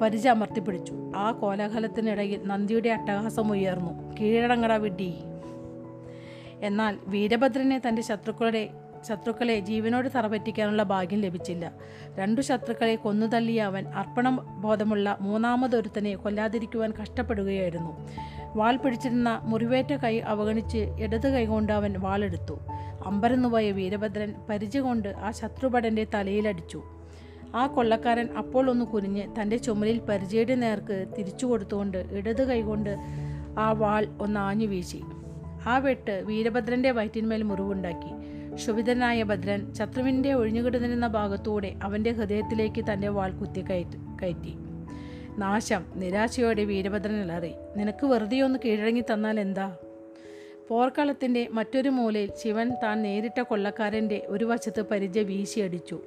പരിച അമർത്തിപ്പിടിച്ചു ആ കോലാഹലത്തിനിടയിൽ നന്ദിയുടെ അട്ടഹാസം ഉയർന്നു. കീഴടങ്ങട വിഡ്ഡി. എന്നാൽ വീരഭദ്രനെ തന്റെ ശത്രുക്കളുടെ ശത്രുക്കളെ ജീവനോട് തറപറ്റിക്കാനുള്ള ഭാഗ്യം ലഭിച്ചില്ല. രണ്ടു ശത്രുക്കളെ കൊന്നുതള്ളിയ അവൻ അർപ്പണ ബോധമുള്ള മൂന്നാമതൊരുത്തനെ കൊല്ലാതിരിക്കുവാൻ കഷ്ടപ്പെടുകയായിരുന്നു. വാൾ പിടിച്ചിരുന്ന മുറിവേറ്റ കൈ അവഗണിച്ച് ഇടത് കൈകൊണ്ട് അവൻ വാളെടുത്തു. അമ്പരന്നുപോയ വീരഭദ്രൻ പരിച കൊണ്ട് ആ ശത്രുഭടന്റെ തലയിലടിച്ചു. ആ കൊള്ളക്കാരൻ അപ്പോൾ ഒന്ന് കുനിഞ്ഞ് തന്റെ ചുമലിൽ പരിചയുടെ നേർക്ക് തിരിച്ചു കൊടുത്തുകൊണ്ട് ഇടത് കൈകൊണ്ട് ആ വാൾ ഒന്ന് ആഞ്ഞു വീശി ആ വെട്ട് വീരഭദ്രന്റെ വയറ്റിന്മേൽ മുറിവുണ്ടാക്കി. ക്ഷുഭിതനായ ഭദ്രൻ ശത്രുവിന്റെ ഒഴിഞ്ഞുകിടന്നിരുന്ന ഭാഗത്തൂടെ അവന്റെ ഹൃദയത്തിലേക്ക് തന്റെ വാൾ കുത്തി കയറ്റി നാശം നിരാശയോടെ വീരഭദ്രൻ ഇളറി നിനക്ക് വെറുതെ ഒന്ന് കീഴടങ്ങി തന്നാൽ എന്താ? പോർക്കളത്തിന്റെ മറ്റൊരു മൂലയിൽ ശിവൻ താൻ നേരിട്ട കൊള്ളക്കാരന്റെ ഒരു വശത്ത് പരിച വീശിയടിച്ചു.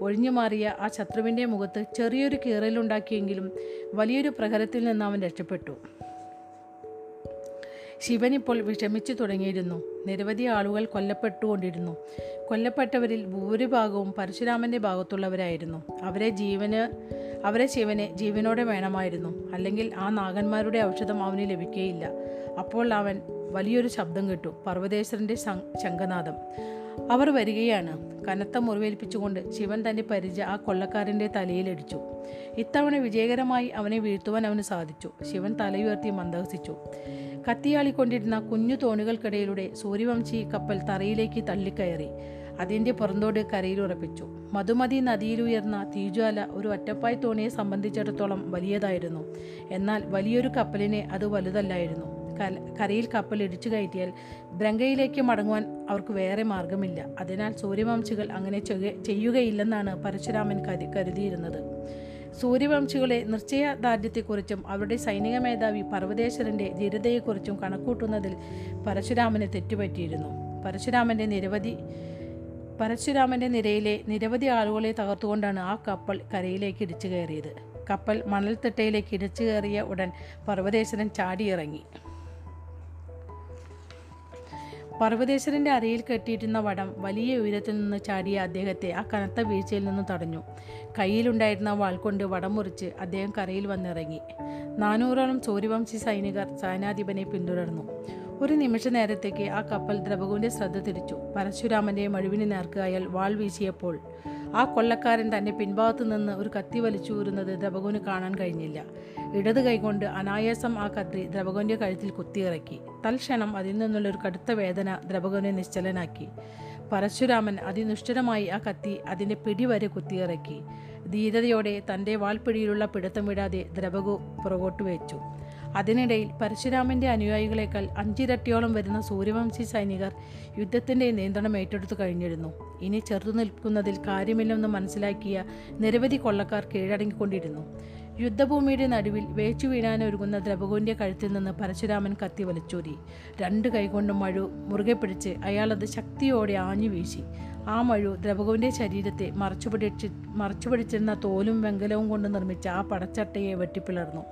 ഒഴിഞ്ഞു മാറിയ ആ ശത്രുവിന്റെ മുഖത്ത് ചെറിയൊരു കീറലുണ്ടാക്കിയെങ്കിലും വലിയൊരു പ്രഹരത്തിൽ നിന്ന് അവൻ രക്ഷപ്പെട്ടു. ശിവൻ ഇപ്പോൾ വിഷമിച്ചു തുടങ്ങിയിരുന്നു. നിരവധി ആളുകൾ കൊല്ലപ്പെട്ടുകൊണ്ടിരുന്നു. കൊല്ലപ്പെട്ടവരിൽ ഭൂരിഭാഗവും പരശുരാമന്റെ ഭാഗത്തുള്ളവരായിരുന്നു. അവരെ ജീവന് അവരെ ശിവനെ ജീവനോടെ വേണമായിരുന്നു. അല്ലെങ്കിൽ ആ നാഗന്മാരുടെ ഔഷധം അവന് ലഭിക്കുകയില്ല അപ്പോൾ അവൻ വലിയൊരു ശബ്ദം കേട്ടു. പർവതേശ്വരന്റെ ശംഖനാഥം അവർ വരികയാണ്. കനത്ത മുറിവേൽപ്പിച്ചുകൊണ്ട് ശിവൻ തന്റെ പരിച ആ കൊള്ളക്കാരന്റെ തലയിലടിച്ചു. ഇത്തവണ വിജയകരമായി അവനെ വീഴ്ത്തുവാൻ അവന് സാധിച്ചു. ശിവൻ തലയുയർത്തി മന്ദഹസിച്ചു. കത്തിയാളിക്കൊണ്ടിരുന്ന കുഞ്ഞു തോണികൾക്കിടയിലൂടെ സൂര്യവംശി കപ്പൽ തറയിലേക്ക് തള്ളിക്കയറി. അതിന്റെ പുറന്തോട് കരയിൽ ഉറപ്പിച്ചു. മധുമതി നദിയിലുയർന്ന തീജ്വാല ഒരു ഒറ്റപ്പായ് തോണിയെ സംബന്ധിച്ചിടത്തോളം വലിയതായിരുന്നു. എന്നാൽ വലിയൊരു കപ്പലിനെ അത് വലുതല്ലായിരുന്നു. കരയിൽ കപ്പൽ ഇടിച്ചു കയറ്റിയാൽ ബ്രങ്കയിലേക്ക് മടങ്ങുവാൻ അവർക്ക് വേറെ മാർഗമില്ല. അതിനാൽ സൂര്യവംശികൾ അങ്ങനെ ചെയ്യുകയില്ലെന്നാണ് പരശുരാമൻ കരു കരുതിയിരുന്നത്. സൂര്യവംശികളെ നിശ്ചയദാർഢ്യത്തെക്കുറിച്ചും അവരുടെ സൈനിക മേധാവി പർവതേശ്വരന്റെ ധീരതയെക്കുറിച്ചും കണക്കൂട്ടുന്നതിൽ പരശുരാമന് തെറ്റുപറ്റിയിരുന്നു. പരശുരാമന്റെ നിരവധി പരശുരാമന്റെ നിരയിലെ നിരവധി ആളുകളെ തകർത്തുകൊണ്ടാണ് ആ കപ്പൽ കരയിലേക്ക് ഇടിച്ചു കയറിയത് കപ്പൽ മണൽത്തിട്ടയിലേക്ക് ഇടിച്ചു കയറിയ ഉടൻ പർവതേശ്വരൻ ചാടിയിറങ്ങി. പർവതേശ്വരന്റെ അരയിൽ കെട്ടിയിരുന്ന വടം വലിയ ഉയരത്തിൽ നിന്ന് ചാടിയ അദ്ദേഹത്തെ ആ കനത്ത വീഴ്ചയിൽ നിന്ന് തടഞ്ഞു. കയ്യിലുണ്ടായിരുന്ന വാൾ കൊണ്ട് വടം മുറിച്ച് അദ്ദേഹം കരയിൽ വന്നിറങ്ങി. നാനൂറോളം സൂര്യവംശി സൈനികർ സൈനാധിപനെ പിന്തുടർന്നു. ഒരു നിമിഷ നേരത്തേക്ക് ആ കപ്പൽ ദ്രവകുവിന്റെ ശ്രദ്ധ തിരിച്ചു. പരശുരാമന്റെ മഴുവിന് നേർക്ക് അയാൾ വാൾ വീശിയപ്പോൾ ആ കൊല്ലക്കാരൻ തന്റെ പിൻഭാഗത്തു നിന്ന് ഒരു കത്തി വലിച്ചൂരുന്നത് ദ്രവകോന് കാണാൻ കഴിഞ്ഞില്ല. ഇടത് കൈകൊണ്ട് അനായാസം ആ കത്തി ദ്രവകോന്റെ കഴുത്തിൽ കുത്തിയിറക്കി. തൽക്ഷണം അതിൽ നിന്നുള്ള ഒരു കടുത്ത വേദന ദ്രവകോനെ നിശ്ചലനാക്കി. പരശുരാമൻ അതിനിഷ്ഠുരമായി ആ കത്തി അതിന്റെ പിടി വരെ കുത്തിയിറക്കി. ധീരതയോടെ തന്റെ വാൾപ്പിടിയിലുള്ള പിടുത്തം വിടാതെ ദ്രവകു പുറകോട്ട് വെച്ചു. അതിനിടയിൽ പരശുരാമന്റെ അനുയായികളെക്കാൾ അഞ്ചിരട്ടിയോളം വരുന്ന സൂര്യവംശി സൈനികർ യുദ്ധത്തിന്റെ നിയന്ത്രണം ഏറ്റെടുത്തു കഴിഞ്ഞിരുന്നു. ഇനി ചെറുതു നിൽക്കുന്നതിൽ കാര്യമില്ലെന്ന് മനസ്സിലാക്കിയ നിരവധി കൊള്ളക്കാർ കീഴടങ്ങിക്കൊണ്ടിരുന്നു. യുദ്ധഭൂമിയുടെ നടുവിൽ വേച്ചു വീഴാനൊരുങ്ങുന്ന ദ്രവകുവിന്റെ കഴുത്തിൽ നിന്ന് പരശുരാമൻ കത്തി വലിച്ചൂരി. രണ്ട് കൈകൊണ്ട് മഴു മുറുകെ പിടിച്ച് അയാളത് ശക്തിയോടെ ആഞ്ഞു വീശി. ആ മഴു ദ്രവകുവിന്റെ ശരീരത്തെ മറച്ചുപിടിച്ച് മറച്ചുപിടിച്ചിരുന്ന തോലും വെങ്കലവും കൊണ്ട് നിർമ്മിച്ച ആ പടച്ചട്ടയെ വെട്ടിപ്പിളർന്നു.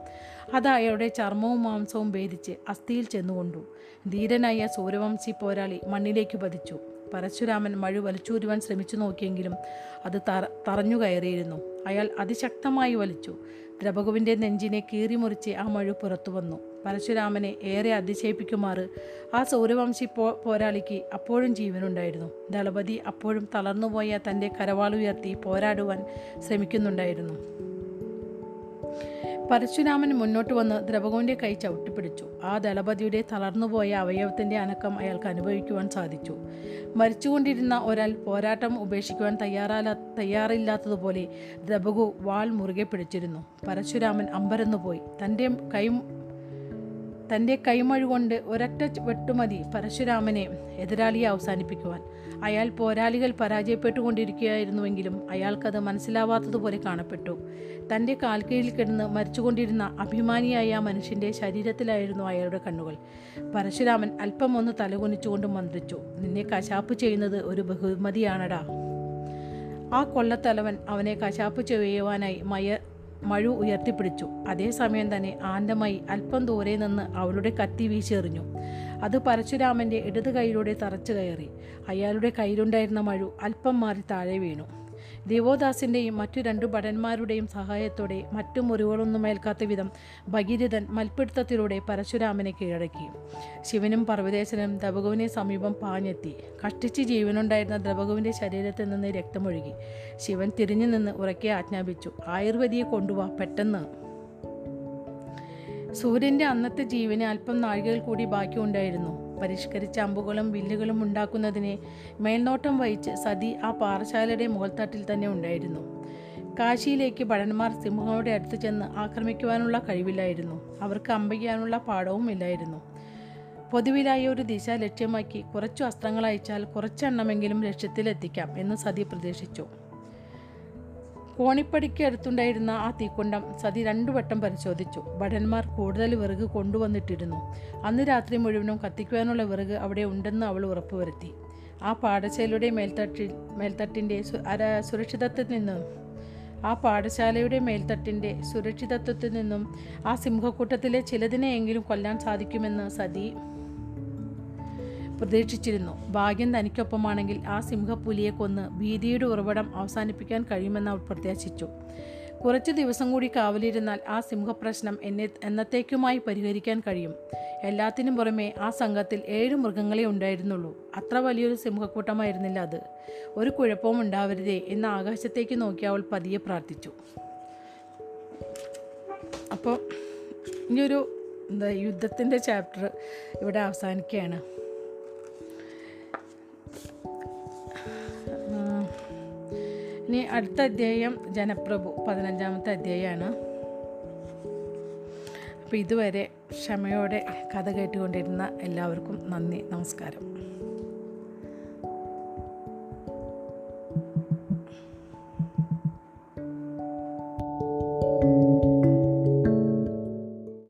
അത് അയാളുടെ ചർമ്മവും മാംസവും ഭേദിച്ച് അസ്ഥിയിൽ ചെന്നുകൊണ്ടു. ധീരനായ സൂര്യവംശി പോരാളി മണ്ണിലേക്ക് പതിച്ചു. പരശുരാമൻ മഴ വലിച്ചൂരുവാൻ ശ്രമിച്ചു നോക്കിയെങ്കിലും അത് തറ തറഞ്ഞു കയറിയിരുന്നു. അയാൾ അതിശക്തമായി വലിച്ചു. ദ്രപകുവിന്റെ നെഞ്ചിനെ കീറിമുറിച്ച് ആ മഴ പുറത്തു വന്നു. പരശുരാമനെ ഏറെ അതിശയിപ്പിക്കുമാറ് ആ സൗരവംശി പോ പോരാളിക്ക് അപ്പോഴും ജീവനുണ്ടായിരുന്നു. ദളപതി അപ്പോഴും തളർന്നുപോയ തന്റെ കരവാളുയർത്തി പോരാടുവാൻ ശ്രമിക്കുന്നുണ്ടായിരുന്നു. പരശുരാമൻ മുന്നോട്ട് വന്ന് ദ്രവകോന്റെ കൈ ചവിട്ടിപ്പിടിച്ചു. ആ ദളപതിയുടെ തളർന്നുപോയ അവയവത്തിന്റെ അനക്കം അയാൾക്ക് അനുഭവിക്കുവാൻ സാധിച്ചു. മരിച്ചുകൊണ്ടിരുന്ന ഒരാൾ പോരാട്ടം ഉപേക്ഷിക്കുവാൻ തയ്യാറാല തയ്യാറില്ലാത്തതുപോലെ ദ്രവകു വാൾ മുറുകെ പിടിച്ചിരുന്നു. പരശുരാമൻ അമ്പരന്നുപോയി. തന്റെ കൈ തന്റെ കൈമഴുകൊണ്ട് ഒരൊറ്റ വെട്ടുമതി പരശുരാമനെ എതിരാളിയെ അവസാനിപ്പിക്കുവാൻ. അയാൾ പോരാളികൾ പരാജയപ്പെട്ടുകൊണ്ടിരിക്കുകയായിരുന്നുവെങ്കിലും അയാൾക്കത് മനസ്സിലാവാത്തതുപോലെ കാണപ്പെട്ടു. തന്റെ കാൽക്കീഴിൽ കിടന്ന് മരിച്ചുകൊണ്ടിരുന്ന അഭിമാനിയായ മനുഷ്യന്റെ ശരീരത്തിലായിരുന്നു അയാളുടെ കണ്ണുകൾ. പരശുരാമൻ അല്പം ഒന്ന് തലകുനിച്ചുകൊണ്ട് മന്ത്രിച്ചു നിന്നെ കശാപ്പ് ചെയ്യുന്നത് ഒരു ബഹുമതിയാണടാ. ആ കൊള്ളത്തലവൻ അവനെ കശാപ്പ് ചെയ്യുവാനായി മയ മഴു ഉയർത്തിപ്പിടിച്ചു. അതേസമയം തന്നെ ആന്തമായി അല്പം ദൂരെ നിന്ന് അവളുടെ കത്തി വീശെറിഞ്ഞു. അത് പരശുരാമന്റെ ഇടത് കൈയിലൂടെ തറച്ചു കയറി. അയാളുടെ കയ്യിലുണ്ടായിരുന്ന മഴു അല്പം മാറി താഴെ വീണു. ദേവോദാസിന്റെയും മറ്റു രണ്ടു ഭടന്മാരുടെയും സഹായത്തോടെ മറ്റു മുറിവുകളൊന്നും ഏൽക്കാത്ത വിധം ഭഗീരഥൻ മൽപ്പിടുത്തത്തിലൂടെ പരശുരാമനെ കീഴടക്കി. ശിവനും പർവതേശനും ദ്രവകുവിനെ സമീപം പാഞ്ഞെത്തി. കഷ്ടിച്ച് ജീവനുണ്ടായിരുന്ന ദ്രവകുവിന്റെ ശരീരത്തിൽ നിന്ന് രക്തമൊഴുകി. ശിവൻ തിരിഞ്ഞു നിന്ന് ഉറക്കെ ആജ്ഞാപിച്ചു ആയുർവേദിയെ കൊണ്ടുപോവാ പെട്ടെന്ന്. സൂര്യന്റെ അന്നത്തെ ജീവന് അല്പം നാഴികകൾ കൂടി ബാക്കിയുണ്ടായിരുന്നു. പരിഷ്കരിച്ച അമ്പുകളും വില്ലുകളും ഉണ്ടാക്കുന്നതിനെ മേൽനോട്ടം വഹിച്ച് സതി ആ പാറശാലയുടെ മുകൾത്തട്ടിൽ തന്നെ ഉണ്ടായിരുന്നു. കാശിയിലേക്ക് ഭടന്മാർ സിംഹങ്ങളുടെ അടുത്ത് ചെന്ന് ആക്രമിക്കുവാനുള്ള കഴിവില്ലായിരുന്നു. അവർക്ക് അമ്പയ്യാനുള്ള പാഠവും ഇല്ലായിരുന്നു. പൊതുവിലായ ഒരു ദിശ ലക്ഷ്യമാക്കി കുറച്ചു അസ്ത്രങ്ങൾ അയച്ചാൽ കുറച്ചെണ്ണമെങ്കിലും ലക്ഷ്യത്തിലെത്തിക്കാം എന്ന് സതി പ്രതീക്ഷിച്ചു. കോണിപ്പടിക്ക് അടുത്തുണ്ടായിരുന്ന ആ തീക്കുണ്ടം സതി രണ്ടു വട്ടം പരിശോധിച്ചു. ഭടന്മാർ കൂടുതൽ വിറക് കൊണ്ടുവന്നിട്ടിരുന്നു. അന്ന് രാത്രി മുഴുവനും കത്തിക്കുവാനുള്ള വിറക് അവിടെ ഉണ്ടെന്ന് അവൾ ഉറപ്പുവരുത്തി. ആ പാഠശാലയുടെ മേൽത്തട്ടിൽ മേൽത്തട്ടിന്റെ സുരക്ഷിതത്വത്തിൽ നിന്നും ആ പാഠശാലയുടെ മേൽത്തട്ടിന്റെ സുരക്ഷിതത്വത്തിൽ നിന്നും ആ സിംഹക്കൂട്ടത്തിലെ ചിലതിനെയെങ്കിലും കൊല്ലാൻ സാധിക്കുമെന്ന് സതി പ്രതീക്ഷിച്ചിരുന്നു. ഭാഗ്യം തനിക്കൊപ്പമാണെങ്കിൽ ആ സിംഹപ്പുലിയെ കൊന്ന് ഭീതിയുടെ ഉറവിടം അവസാനിപ്പിക്കാൻ കഴിയുമെന്ന് അവർ പ്രത്യാശിച്ചു. കുറച്ച് ദിവസം കൂടി കാവലിരുന്നാൽ ആ സിംഹപ്രശ്നം എന്നെ എന്നത്തേക്കുമായി പരിഹരിക്കാൻ കഴിയും. എല്ലാത്തിനും പുറമെ ആ സംഘത്തിൽ ഏഴ് മൃഗങ്ങളെ ഉണ്ടായിരുന്നുള്ളൂ. അത്ര വലിയൊരു സിംഹക്കൂട്ടമായിരുന്നില്ല അത്. ഒരു കുഴപ്പവും ഉണ്ടാവരുതേ എന്ന് ആകാശത്തേക്ക് നോക്കി അവൾ പതിയെ പ്രാർത്ഥിച്ചു. അപ്പോൾ ഇനിയൊരു എന്താ യുദ്ധത്തിന്റെ ചാപ്റ്റർ ഇവിടെ അവസാനിക്കുകയാണ്. ഇനി അടുത്ത അധ്യായം ജനപ്രഭു പതിനഞ്ചാമത്തെ അധ്യായമാണ് അപ്പോൾ ഇതുവരെ ക്ഷമയോടെ കഥ കേട്ടുകൊണ്ടിരുന്ന എല്ലാവർക്കും നന്ദി നമസ്കാരം.